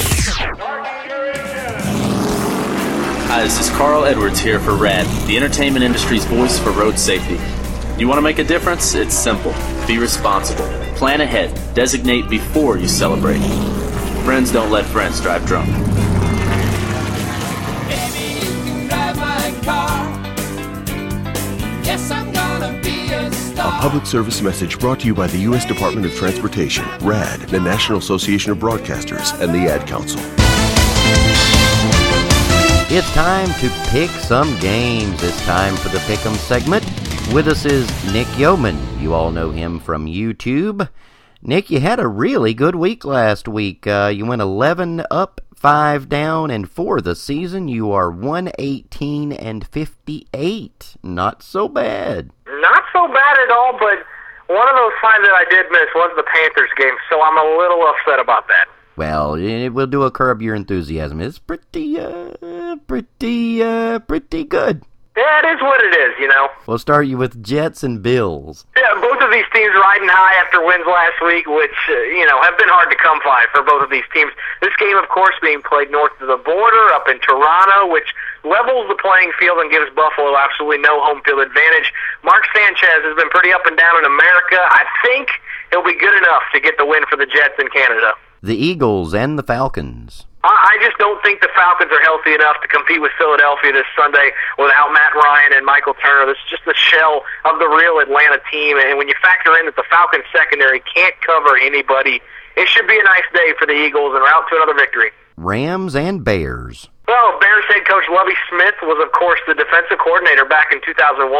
Hi, this is Carl Edwards here for RADD, the entertainment industry's voice for road safety. You want to make a difference? It's simple. Be responsible. Plan ahead. Designate before you celebrate. Friends don't let friends drive drunk. A public service message brought to you by the U.S. Department of Transportation, RADD, the National Association of Broadcasters, and the Ad Council. It's time to pick some games. It's time for the Pick'em segment. With us is Nick Yeoman. You all know him from YouTube. Nick, you had a really good week last week. Uh, you went 11 up, 5 down, and for the season, you are 118 and 58. Not so bad. Not so bad at all, but one of those times that I did miss was the Panthers game, so I'm a little upset about that. Well, it will do a curb your enthusiasm. It's pretty, uh, pretty, uh, pretty good. Yeah, it is what it is, you know. We'll start you with Jets and Bills. Yeah, both of these teams riding high after wins last week, which, uh, you know, have been hard to come by for both of these teams. This game, of course, being played north of the border up in Toronto, which levels the playing field and gives Buffalo absolutely no home field advantage. Mark Sanchez has been pretty up and down in America. I think he'll be good enough to get the win for the Jets in Canada. The Eagles and the Falcons. I just don't think the Falcons are healthy enough to compete with Philadelphia this Sunday without Matt Ryan and Michael Turner. This is just the shell of the real Atlanta team. And when you factor in that the Falcons secondary can't cover anybody, it should be a nice day for the Eagles and route to another victory. Rams and Bears. Well, Bears head coach Lovie Smith was, of course, the defensive coordinator back in 2001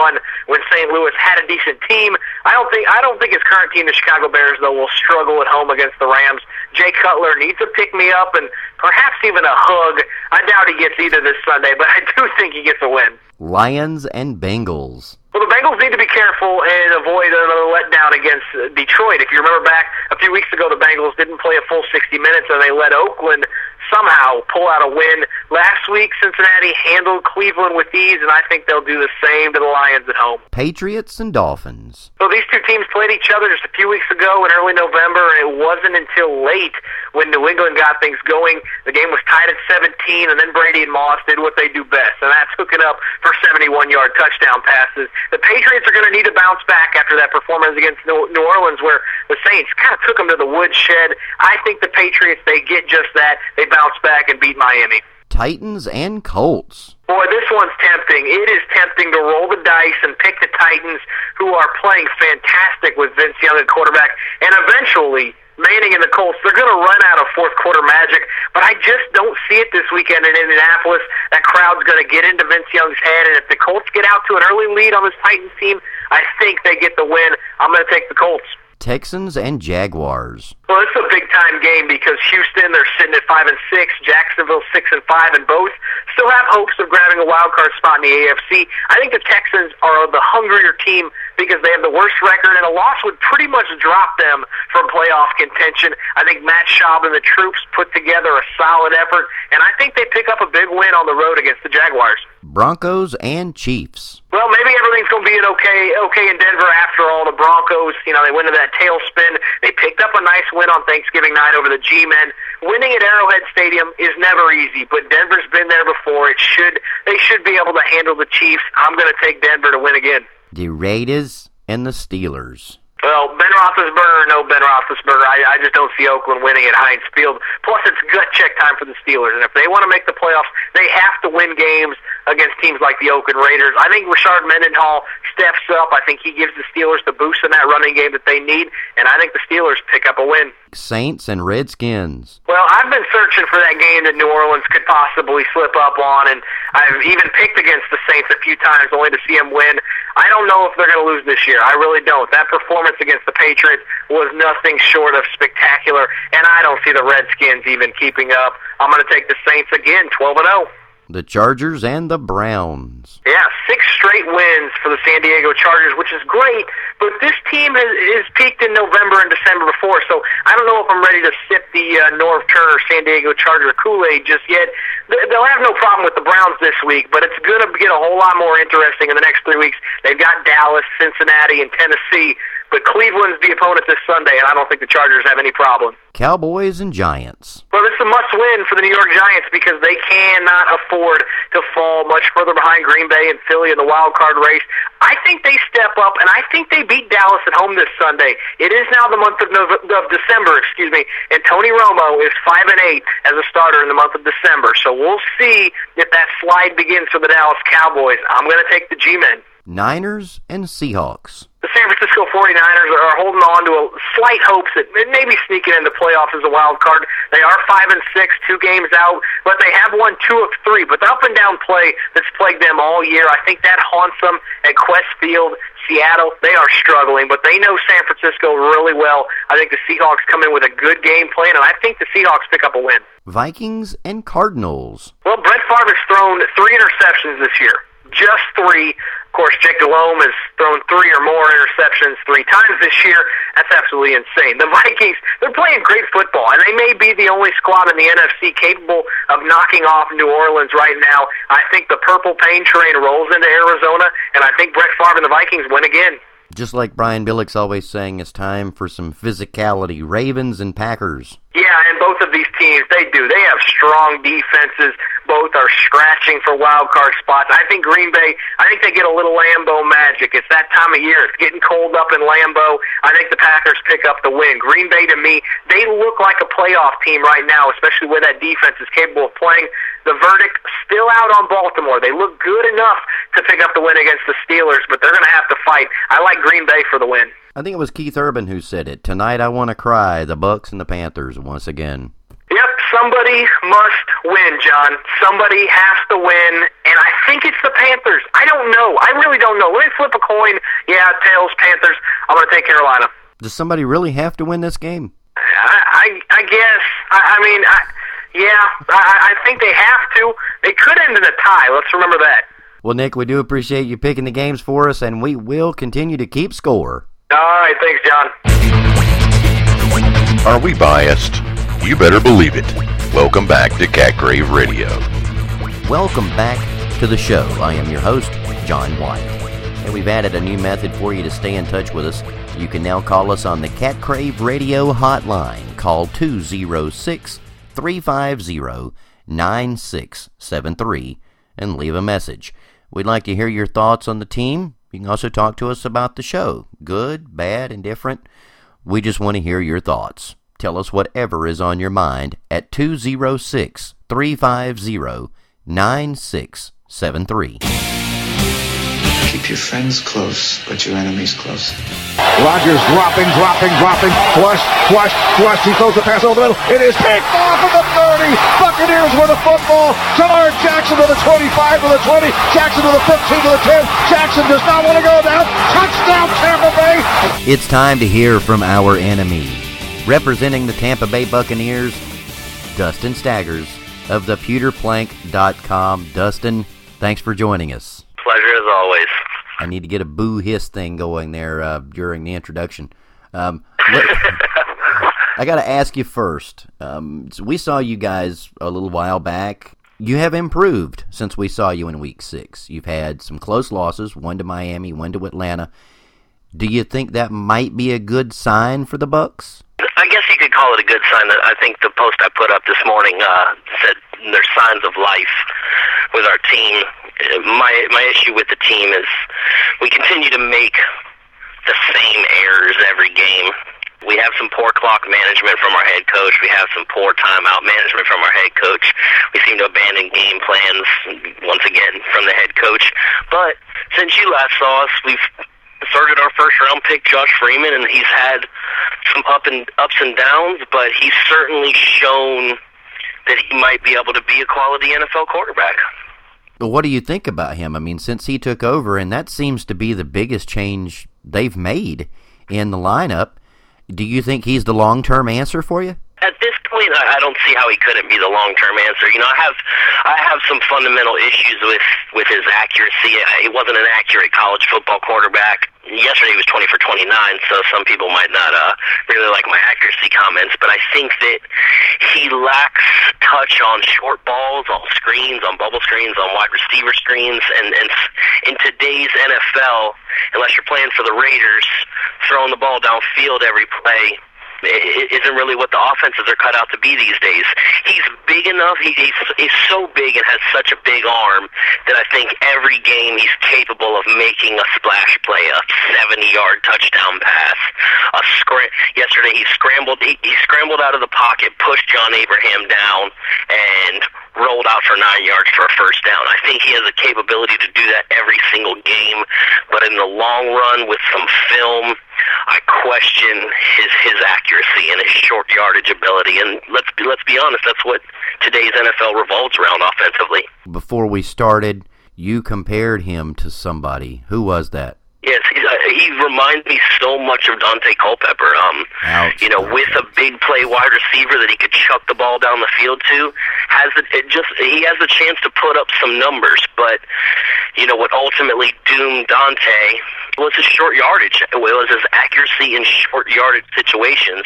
when St. Louis had a decent team. I don't think I don't think his current team, the Chicago Bears, though, will struggle at home against the Rams. Jay Cutler needs a pick me up and perhaps even a hug. I doubt he gets either this Sunday, but I do think he gets a win. Lions and Bengals. Well, the Bengals need to be careful and avoid another letdown against Detroit. If you remember back a few weeks ago, the Bengals didn't play a full 60 minutes and they let Oakland somehow pull out a win. Last week, Cincinnati handled Cleveland with ease, and I think they'll do the same to the Lions at home. Patriots and Dolphins. So these two teams played each other just a few weeks ago in early November, and it wasn't until late when New England got things going. The game was tied at 17, and then Brady and Moss did what they do best, and that's hooking up for 71-yard touchdown passes. The Patriots are going to need to bounce back after that performance against New Orleans, where the Saints kind of took them to the woodshed. I think the Patriots, they get just that. They bounce back and beat Miami. Titans and Colts. Boy, this one's tempting. It is tempting to roll the dice and pick the Titans, who are playing fantastic with Vince Young at quarterback, and eventually Manning and the Colts, they're going to run out of fourth quarter magic, but I just don't see it this weekend in Indianapolis. That crowd's going to get into Vince Young's head, and if the Colts get out to an early lead on this Titans team, I think they get the win. I'm going to take the Colts. Texans and Jaguars. Well, it's a big time game because Houston they're sitting at five and six, Jacksonville six and five, and both still have hopes of grabbing a wild card spot in the AFC. I think the Texans are the hungrier team because they have the worst record, and a loss would pretty much drop them from playoff contention. I think Matt Schaub and the troops put together a solid effort, and I think they pick up a big win on the road against the Jaguars. Broncos and Chiefs. Well, maybe everything's going to be an okay, okay in Denver after all. The Broncos, you know, they went into that tailspin. They picked up a nice win on Thanksgiving night over the G-men. Winning at Arrowhead Stadium is never easy, but Denver's been there before. It should, they should be able to handle the Chiefs. I'm going to take Denver to win again. The Raiders and the Steelers. Well, Ben Roethlisberger, no Ben Roethlisberger. I, I just don't see Oakland winning at Heinz Field. Plus, it's gut check time for the Steelers, and if they want to make the playoffs, they have to win games against teams like the Oakland Raiders. I think Rashard Mendenhall steps up. I think he gives the Steelers the boost in that running game that they need, and I think the Steelers pick up a win. Saints and Redskins. Well, I've been searching for that game that New Orleans could possibly slip up on, and I've even picked against the Saints a few times only to see them win. I don't know if they're going to lose this year. I really don't. That performance against the Patriots was nothing short of spectacular, and I don't see the Redskins even keeping up. I'm going to take the Saints again, 12 and 0. The Chargers and the Browns. Yeah, six straight wins for the San Diego Chargers, which is great. But this team has, has peaked in November and December before, so I don't know if I'm ready to sip the uh, Norv Turner San Diego Charger Kool Aid just yet. They'll have no problem with the Browns this week, but it's going to get a whole lot more interesting in the next three weeks. They've got Dallas, Cincinnati, and Tennessee. But Cleveland's the opponent this Sunday, and I don't think the Chargers have any problem. Cowboys and Giants. Well, this is a must win for the New York Giants because they cannot afford to fall much further behind Green Bay and Philly in the wild card race. I think they step up, and I think they beat Dallas at home this Sunday. It is now the month of, November, of December, excuse me, and Tony Romo is five and eight as a starter in the month of December. So we'll see if that slide begins for the Dallas Cowboys. I'm going to take the G-men. Niners and Seahawks. The San Francisco 49ers are holding on to a slight hopes that maybe sneaking into playoffs as a wild card. They are five and six, two games out, but they have won two of three. But the up and down play that's plagued them all year, I think that haunts them at Qwest Field. Seattle, they are struggling, but they know San Francisco really well. I think the Seahawks come in with a good game plan, and I think the Seahawks pick up a win. Vikings and Cardinals. Well, Brett Favre has thrown three interceptions this year. Just three. Of course, Jake Delhomme has thrown three or more interceptions three times this year. That's absolutely insane. The Vikings, they're playing great football, and they may be the only squad in the NFC capable of knocking off New Orleans right now. I think the purple pain train rolls into Arizona, and I think Brett Favre and the Vikings win again. Just like Brian Billick's always saying, it's time for some physicality. Ravens and Packers. Yeah, and both of these teams, they do. They have strong defenses. Both are scratching for wild card spots. I think Green Bay, I think they get a little Lambeau magic. It's that time of year. It's getting cold up in Lambeau. I think the Packers pick up the win. Green Bay, to me, they look like a playoff team right now, especially where that defense is capable of playing. The verdict still out on Baltimore. They look good enough to pick up the win against the Steelers, but they're going to have to fight. I like Green Bay for the win. I think it was Keith Urban who said it. Tonight I want to cry. The Bucks and the Panthers once again. Yep, somebody must win, John. Somebody has to win, and I think it's the Panthers. I don't know. I really don't know. Let me flip a coin. Yeah, tails, Panthers. I'm going to take Carolina. Does somebody really have to win this game? I I, I guess. I, I mean, I, yeah, I, I think they have to. It could end in a tie. Let's remember that. Well, Nick, we do appreciate you picking the games for us, and we will continue to keep score. All right, thanks, John. Are we biased? You better believe it. Welcome back to Cat Crave Radio. Welcome back to the show. I am your host, John White. And we've added a new method for you to stay in touch with us. You can now call us on the Cat Crave Radio hotline. Call 206 350 9673 and leave a message. We'd like to hear your thoughts on the team. You can also talk to us about the show good, bad, indifferent. We just want to hear your thoughts. Tell us whatever is on your mind at 206 350 9673. Keep your friends close, but your enemies close. Rogers dropping, dropping, dropping. Flush, flush, flush. He throws the pass over the middle. It is picked off of the 30. Buccaneers with the football. Jamar Jackson to the 25 to the 20. Jackson to the 15 to the 10. Jackson does not want to go down. Touchdown, Tampa Bay. It's time to hear from our enemy. Representing the Tampa Bay Buccaneers, Dustin Staggers of thepewterplank.com. Dustin, thanks for joining us. Pleasure as always. I need to get a boo hiss thing going there uh, during the introduction. Um, I got to ask you first. Um, so we saw you guys a little while back you have improved since we saw you in week six. You've had some close losses, one to Miami, one to Atlanta. Do you think that might be a good sign for the Bucks? I guess you could call it a good sign. That I think the post I put up this morning uh, said there's signs of life with our team. My my issue with the team is we continue to make the same errors every game. We have some poor clock management from our head coach. We have some poor timeout management from our head coach. We seem to abandon game plans once again from the head coach. But since you last saw us, we've started our first round pick, Josh Freeman, and he's had some up and ups and downs, but he's certainly shown that he might be able to be a quality NFL quarterback. What do you think about him? I mean, since he took over, and that seems to be the biggest change they've made in the lineup. Do you think he's the long term answer for you? At this point, I don't see how he couldn't be the long term answer. You know, I have I have some fundamental issues with with his accuracy. He wasn't an accurate college football quarterback yesterday he was 20 for 29, so some people might not uh, really like my accuracy comments, but I think that he lacks touch on short balls, on screens, on bubble screens, on wide receiver screens, and, and in today's NFL, unless you're playing for the Raiders, throwing the ball downfield every play isn't really what the offenses are cut out to be these days. He's big enough. He, he's he's so big and has such a big arm that I think every game he's capable of making a splash play, a 70-yard touchdown pass. A scr- yesterday he scrambled he, he scrambled out of the pocket, pushed John Abraham down, and rolled out for nine yards for a first down. I think he has the capability to do that every single game, but in the long run, with some film, I question his his accuracy and his short yardage ability. And let's be, let's be honest, that's what today's NFL revolves around offensively. Before we started, you compared him to somebody. Who was that? Yes, uh, he reminds me so much of Daunte Culpepper. Um, Ouch. you know, with a big play wide receiver that he could chuck the ball down the field to, has the, it just he has the chance to put up some numbers. But you know what ultimately doomed Daunte was his short yardage. It was his accuracy in short yardage situations,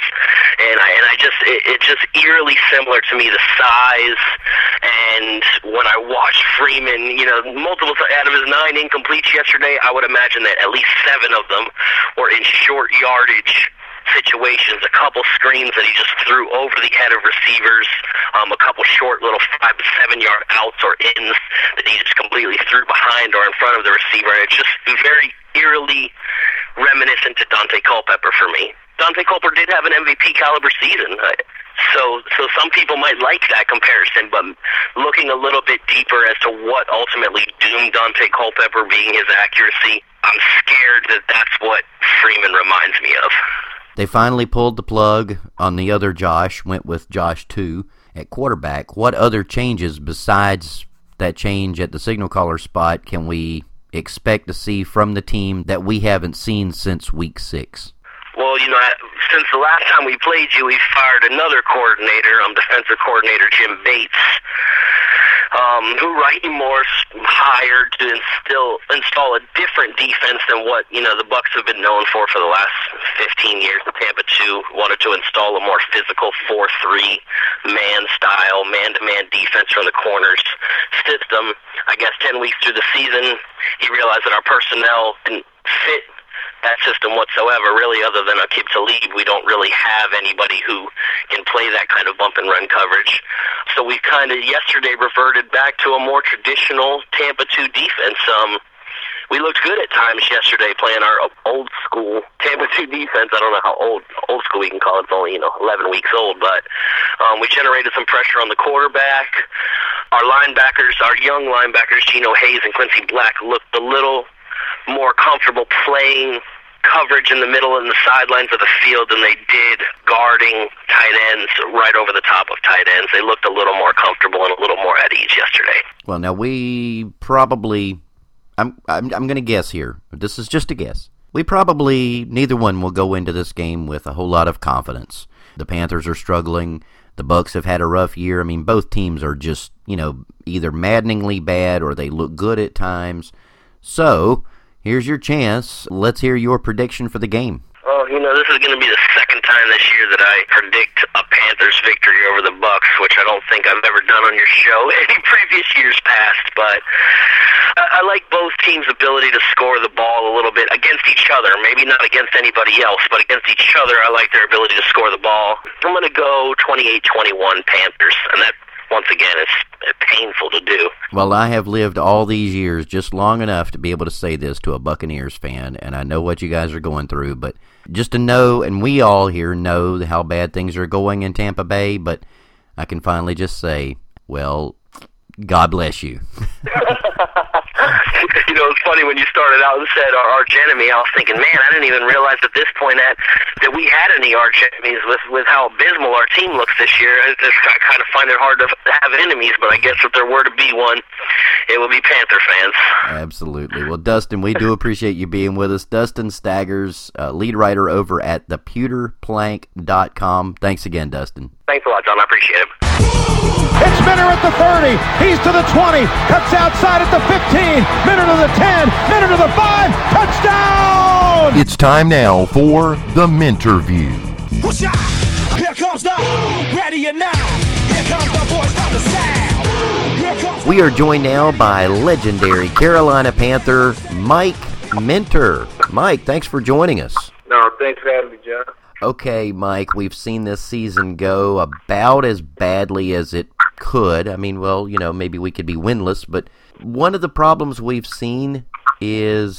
and I and I just it, it just eerily similar to me the size. And when I watched Freeman, you know, multiple out of his nine incompletes yesterday, I would imagine that at least seven of them were in short yardage situations, a couple screens that he just threw over the head of receivers, um, a couple short little five to seven yard outs or ins that he just completely threw behind or in front of the receiver. And it's just very eerily reminiscent to Daunte Culpepper for me. Daunte Culpepper did have an MVP caliber season. Uh, so, so some people might like that comparison, but looking a little bit deeper as to what ultimately doomed Daunte Culpepper being his accuracy, I'm scared that that's what Freeman reminds me of. They finally pulled the plug on the other Josh, went with Josh 2 at quarterback. What other changes besides that change at the signal caller spot can we expect to see from the team that we haven't seen since week six? Well, you know, since the last time we played you, we fired another coordinator, um, defensive coordinator Jim Bates, um, who Raheem Morris hired to instill install a different defense than what you know the Bucks have been known for for the last 15 years. The Tampa 2 wanted to install a more physical 4-3 man style, man-to-man defense from the corners system. I guess 10 weeks through the season, he realized that our personnel didn't fit that system whatsoever. Really, other than Aqib Talib, we don't really have anybody who can play that kind of bump and run coverage. So we've kind of yesterday reverted back to a more traditional Tampa 2 defense. Um, we looked good at times yesterday playing our old school Tampa 2 defense. I don't know how old old school we can call it. It's only you know 11 weeks old, but um, we generated some pressure on the quarterback. Our linebackers, our young linebackers, Geno Hayes and Quincy Black, looked a little more comfortable playing coverage in the middle and the sidelines of the field than they did guarding tight ends right over the top of tight ends. They looked a little more comfortable and a little more at ease yesterday. Well, now we probably I'm I'm, I'm going to guess here. This is just a guess. We probably neither one will go into this game with a whole lot of confidence. The Panthers are struggling. The Bucks have had a rough year. I mean, both teams are just, you know, either maddeningly bad or they look good at times. So, Here's your chance. Let's hear your prediction for the game. Well, you know, this is going to be the second time this year that I predict a Panthers victory over the Bucks, which I don't think I've ever done on your show any previous years past. But I, I like both teams' ability to score the ball a little bit against each other. Maybe not against anybody else, but against each other, I like their ability to score the ball. I'm going to go 28-21 Panthers, and that once again it's painful to do. Well, I have lived all these years just long enough to be able to say this to a Buccaneers fan, and I know what you guys are going through, but just to know, and we all here know how bad things are going in Tampa Bay, but I can finally just say, well, God bless you. you know, it's funny when you started out and said our arch enemy. I was thinking, man, I didn't even realize at this point that that we had any arch enemies with with how abysmal our team looks this year. I just I kind of find it hard to have enemies, but I guess if there were to be one, it would be Panther fans. Absolutely. Well, Dustin, we do appreciate you being with us. Dustin Staggers, uh, lead writer over at thepewterplank.com. Thanks again, Dustin. Thanks a lot, John. I appreciate it. It's Minter at the 30. He's to the 20. Cuts outside at the 15. Minter to the 10. Minter to the 5. Touchdown! It's time now for the Minterview. Here comes the ready or not. Here comes the voice of the sound. We are joined now by legendary Carolina Panther Mike Minter. Mike, thanks for joining us. No, thanks for having me, John. Okay, Mike, we've seen this season go about as badly as it could. I mean, well, you know, maybe we could be winless, but one of the problems we've seen is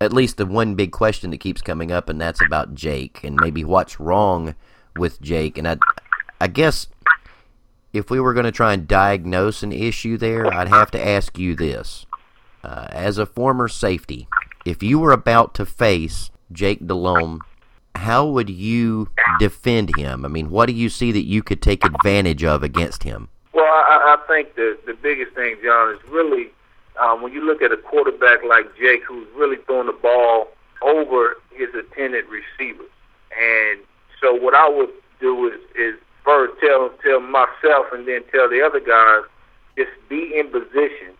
at least the one big question that keeps coming up, and that's about Jake and maybe what's wrong with Jake. And I, I guess if we were going to try and diagnose an issue there, I'd have to ask you this. Uh, as a former safety, if you were about to face Jake Delhomme how would you defend him? I mean, what do you see that you could take advantage of against him? Well, I, I think the the biggest thing, John, is really um, when you look at a quarterback like Jake, who's really throwing the ball over his intended receivers. And so, what I would do is is first tell tell myself and then tell the other guys, just be in position,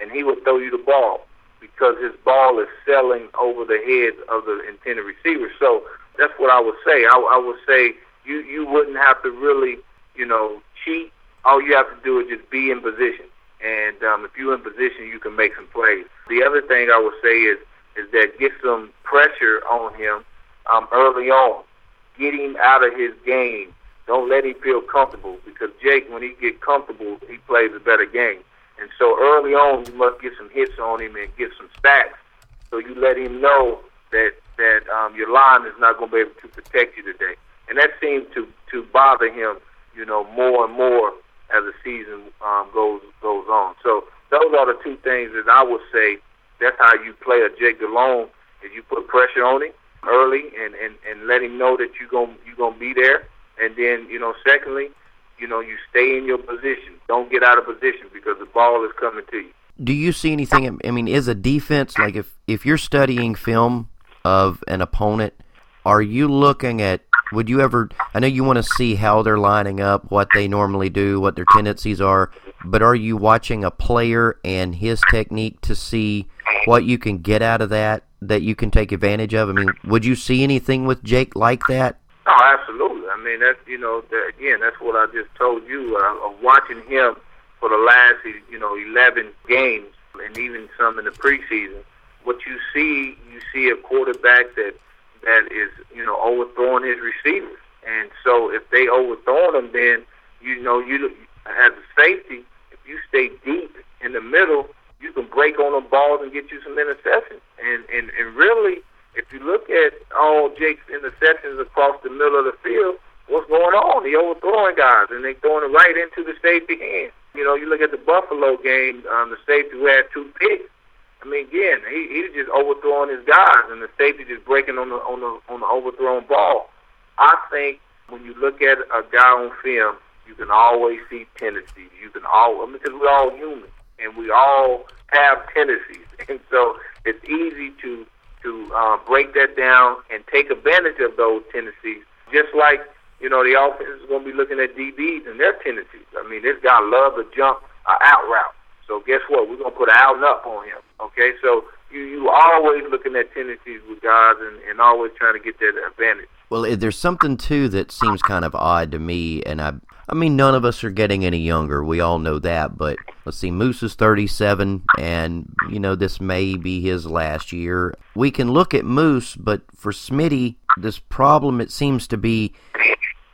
and he will throw you the ball because his ball is selling over the heads of the intended receivers. So that's what I would say. I, I would say you you wouldn't have to really, you know, cheat. All you have to do is just be in position, and um, if you're in position, you can make some plays. The other thing I would say is is that get some pressure on him um, early on. Get him out of his game. Don't let him feel comfortable because Jake, when he get comfortable, he plays a better game. And so early on, you must get some hits on him and get some stacks. So you let him know that that um, your line is not going to be able to protect you today. And that seemed to to bother him, you know, more and more as the season um, goes goes on. So those are the two things that I would say. That's how you play a Jake Delhomme. Is you put pressure on him early and and and let him know that you're gonna you're gonna be there. And then you know, secondly, you know, you stay in your position. Don't get out of position because the ball is coming to you. Do you see anything? I mean, is a defense like if if you're studying film of an opponent, are you looking at would you ever I know you want to see how they're lining up, what they normally do, what their tendencies are, but are you watching a player and his technique to see what you can get out of that that you can take advantage of? I mean, would you see anything with Jake like that? Oh, absolutely. I mean, that's you know, that, again, that's what I just told you. Uh, of watching him for the last, you know, 11 games, and even some in the preseason, what you see, you see a quarterback that that is, you know, overthrowing his receivers. And so if they overthrow them, then you know you as a safety, if you stay deep in the middle, you can break on the balls and get you some interceptions. And and and really, if you look at all Jake's interceptions across the middle of the field, what's going on? He overthrowing guys, and they throwing it right into the safety hands. You know, you look at the Buffalo game, um, the safety who had two picks. I mean, again, he he's just overthrowing his guys, and the safety just breaking on the on the on the overthrown ball. I think when you look at a guy on film, you can always see tendencies. You can all because we're all human and we all have tendencies, and so it's easy to to uh, break that down and take advantage of those tendencies. Just like you know, the offense is going to be looking at DBs and their tendencies. I mean, this guy loves to jump uh, out route. So guess what? We're gonna put an out and up on him. Okay, so you you always looking at tendencies with guys and, and always trying to get that advantage. Well, there's something too that seems kind of odd to me, and I, I mean, none of us are getting any younger. We all know that, but let's see, Moose is 37, and you know this may be his last year. We can look at Moose, but for Smitty, this problem it seems to be.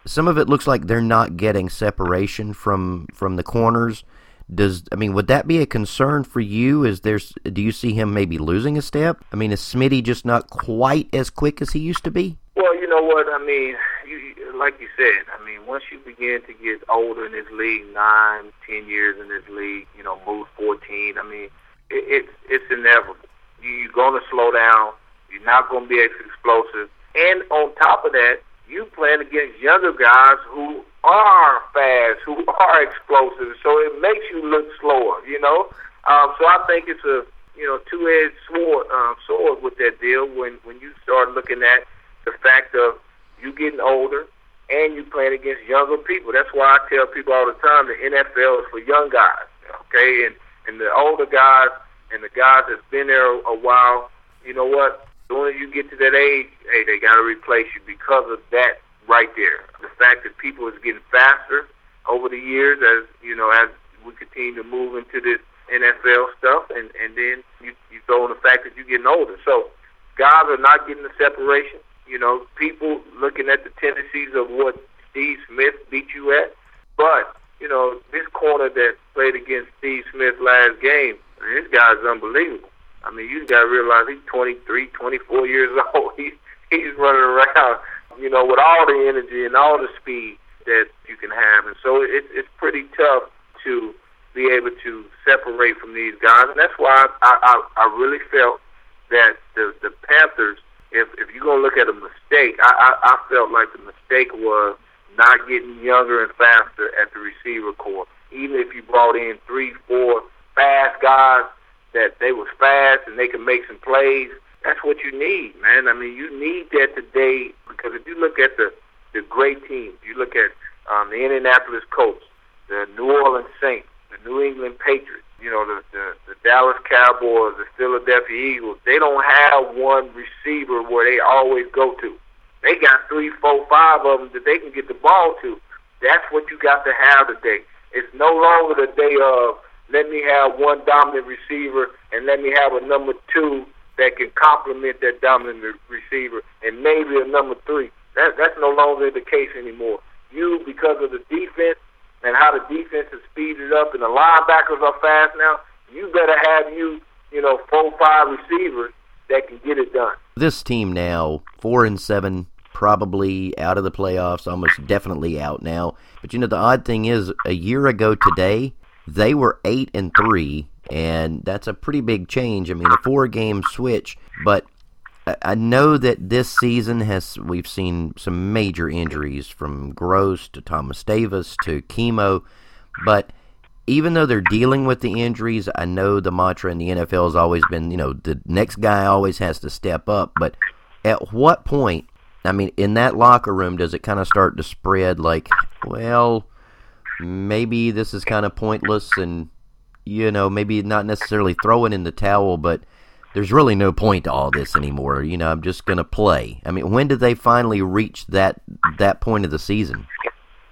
Some of it looks like they're not getting separation from from the corners. Does I mean would that be a concern for you? Is there's do you see him maybe losing a step? I mean, is Smitty just not quite as quick as he used to be? Well, you know what I mean. You, like you said, I mean, once you begin to get older in this league, nine, ten years in this league, you know, move fourteen. I mean, it, it's it's inevitable. You, you're going to slow down. You're not going to be as explosive. And on top of that, you playing against younger guys who are fast, who are explosive. So it makes you look slower, you know. Um, so I think it's a you know two-edged sword um, sword with that deal when when you start looking at the fact of you getting older and you playing against younger people. That's why I tell people all the time the NFL is for young guys, okay? And and the older guys and the guys that's been there a while, you know what? As you get to that age, hey, they got to replace you because of that right there. The fact that people is getting faster over the years as you know as we continue to move into this NFL stuff, and and then you you throw in the fact that you're getting older. So guys are not getting the separation. You know, people looking at the tendencies of what Steve Smith beat you at. But, you know, this corner that played against Steve Smith last game, this guy's unbelievable. I mean, you got to realize he's 23, 24 years old. He's, he's running around, you know, with all the energy and all the speed that you can have. And so it, it's pretty tough to be able to separate from these guys. And that's why I, I, I really felt that the, the Panthers – if if you're gonna look at a mistake, I, I I felt like the mistake was not getting younger and faster at the receiver corps. Even if you brought in three, four fast guys that they was fast and they can make some plays, that's what you need, man. I mean, you need that today because if you look at the the great teams, you look at um, the Indianapolis Colts, the New Orleans Saints, the New England Patriots you know, the, the, the Dallas Cowboys, the Philadelphia Eagles, they don't have one receiver where they always go to. They got three, four, five of them that they can get the ball to. That's what you got to have today. It's no longer the day of let me have one dominant receiver and let me have a number two that can complement that dominant receiver and maybe a number three. That, that's no longer the case anymore. You, because of the defense, and how the defense is speeded up and the linebackers are fast now, you better have you, you know, four five receivers that can get it done. This team now, four and seven, probably out of the playoffs, almost definitely out now. But you know, the odd thing is, a year ago today, they were eight and three, and that's a pretty big change. I mean, a four game switch, but I know that this season has we've seen some major injuries from Gross to Thomas Davis to Kemo, but even though they're dealing with the injuries, I know the mantra in the NFL has always been, you know, the next guy always has to step up. But at what point, I mean, in that locker room, does it kind of start to spread like, well, maybe this is kind of pointless and, you know, maybe not necessarily throwing in the towel, but there's really no point to all this anymore. You know, I'm just going to play. I mean, when did they finally reach that that point of the season?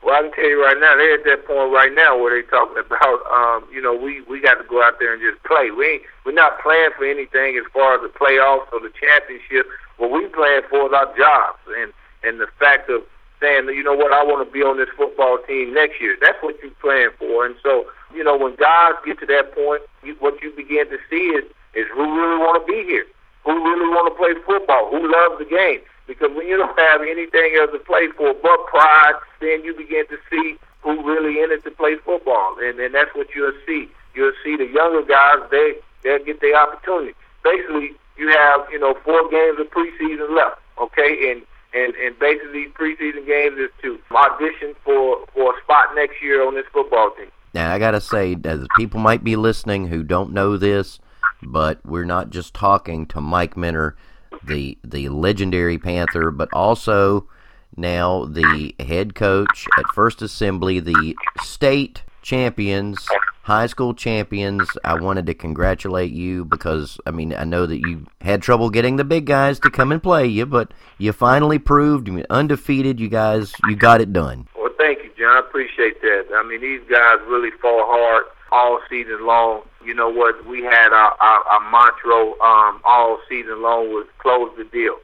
Well, I can tell you right now, they're at that point right now where they're talking about, um, you know, we we got to go out there and just play. We ain't, we're not playing for anything as far as the playoffs or the championship. What we playing for is our jobs and and the fact of saying, you know what, I want to be on this football team next year. That's what you're playing for. And so, you know, when guys get to that point, you, what you begin to see is is who really want to be here, who really want to play football, who loves the game. Because when you don't have anything else to play for but pride, then you begin to see who really in it to play football, and and that's what you'll see. You'll see the younger guys they they'll get their opportunity. Basically, you have you know four games of preseason left, okay, and and and basically these preseason games is to audition for for a spot next year on this football team. Now I gotta say, people might be listening who don't know this, but we're not just talking to Mike Minter, the the legendary Panther, but also now the head coach at First Assembly, the state champions high school champions. I wanted to congratulate you because I mean I know that you had trouble getting the big guys to come and play you, but you finally proved undefeated. You guys, you got it done. Well, thank you, John. I appreciate that. I mean, these guys really fought hard all season long. You know what? We had our our, our mantra um, all season long was close the deal,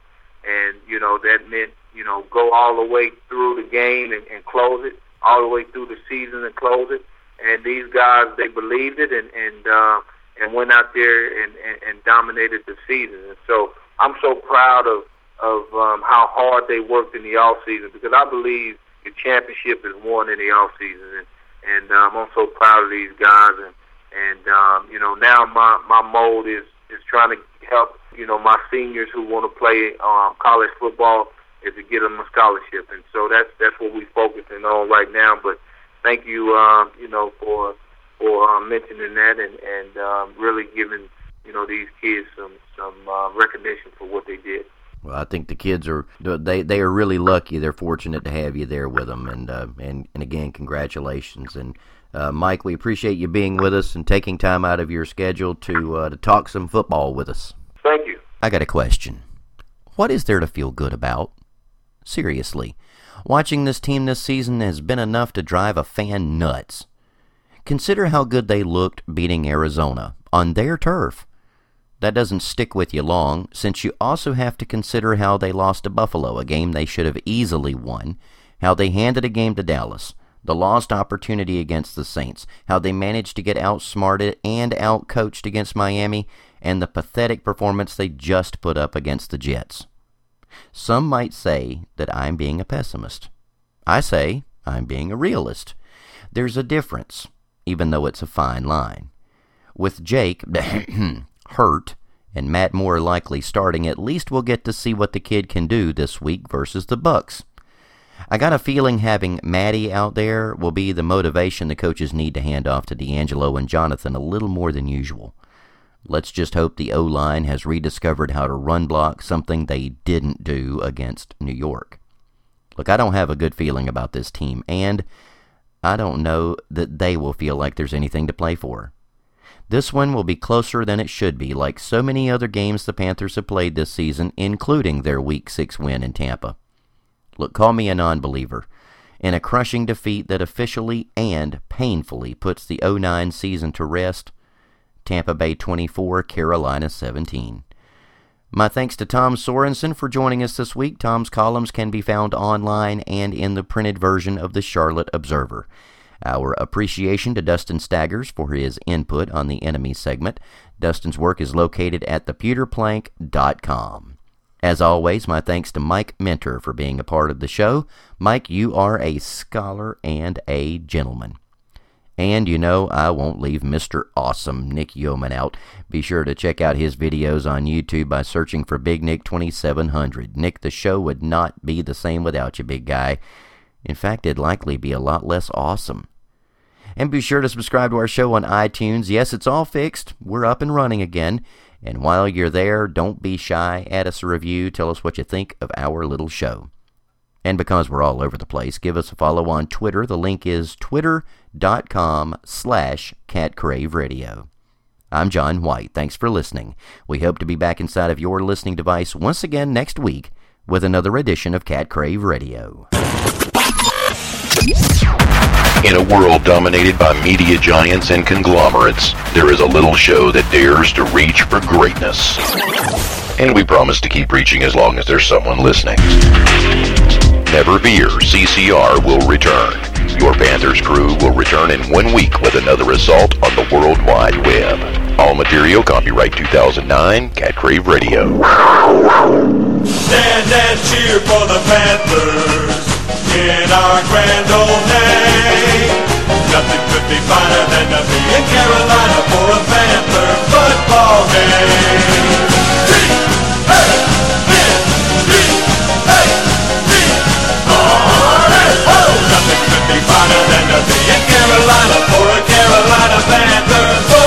and you know that meant you know go all the way through the game and, and close it, all the way through the season and close it. And these guys, they believed it and and uh, and went out there and, and, and dominated the season. And so I'm so proud of of um, how hard they worked in the off season because I believe the championship is won in the off season. And, and um, I'm so proud of these guys. And and um, you know now my my mode is is trying to help you know my seniors who want to play um, college football is to get them a scholarship. And so that's that's what we're focusing on right now. But thank you, um, you know, for for um, mentioning that and and um, really giving you know these kids some some uh, recognition for what they did. Well, I think the kids are they they are really lucky. They're fortunate to have you there with them, and uh, and and again, congratulations. And uh, Mike, we appreciate you being with us and taking time out of your schedule to uh, to talk some football with us. Thank you. I got a question. What is there to feel good about? Seriously, watching this team this season has been enough to drive a fan nuts. Consider how good they looked beating Arizona on their turf. That doesn't stick with you long, since you also have to consider how they lost to Buffalo, a game they should have easily won, how they handed a game to Dallas, the lost opportunity against the Saints, how they managed to get outsmarted and outcoached against Miami, and the pathetic performance they just put up against the Jets. Some might say that I'm being a pessimist. I say I'm being a realist. There's a difference, even though it's a fine line. With Jake hurt and Matt Moore likely starting, at least we'll get to see what the kid can do this week versus the Bucks. I got a feeling having Maddie out there will be the motivation the coaches need to hand off to DeAngelo and Jonathan a little more than usual. Let's just hope the O line has rediscovered how to run block, something they didn't do against New York. Look, I don't have a good feeling about this team, and I don't know that they will feel like there's anything to play for. This one will be closer than it should be, like so many other games the Panthers have played this season, including their Week 6 win in Tampa. Look, call me a non believer. In a crushing defeat that officially and painfully puts the 09 season to rest, Tampa Bay 24, Carolina 17. My thanks to Tom Sorensen for joining us this week. Tom's columns can be found online and in the printed version of the Charlotte Observer. Our appreciation to Dustin Staggers for his input on the enemy segment. Dustin's work is located at thepewterplank.com. As always, my thanks to Mike Minter for being a part of the show. Mike, you are a scholar and a gentleman. And you know, I won't leave Mr. Awesome Nick Yeoman out. Be sure to check out his videos on YouTube by searching for Big Nick 2700. Nick, the show would not be the same without you, big guy. In fact, it'd likely be a lot less awesome. And be sure to subscribe to our show on iTunes. Yes, it's all fixed. We're up and running again. And while you're there, don't be shy. Add us a review. Tell us what you think of our little show. And because we're all over the place, give us a follow on Twitter. The link is twitter.com slash catcraveradio. I'm John White. Thanks for listening. We hope to be back inside of your listening device once again next week with another edition of Cat Crave Radio. In a world dominated by media giants and conglomerates, there is a little show that dares to reach for greatness. And we promise to keep reaching as long as there's someone listening. Never fear, CCR will return. Your Panthers crew will return in one week with another assault on the World Wide Web. All material copyright 2009, Cat Crave Radio. Stand and cheer for the Panthers in our grand old name. Nothing could be finer than to be in Carolina for a Panther football game. be finer than to be in Carolina for a Carolina Panther.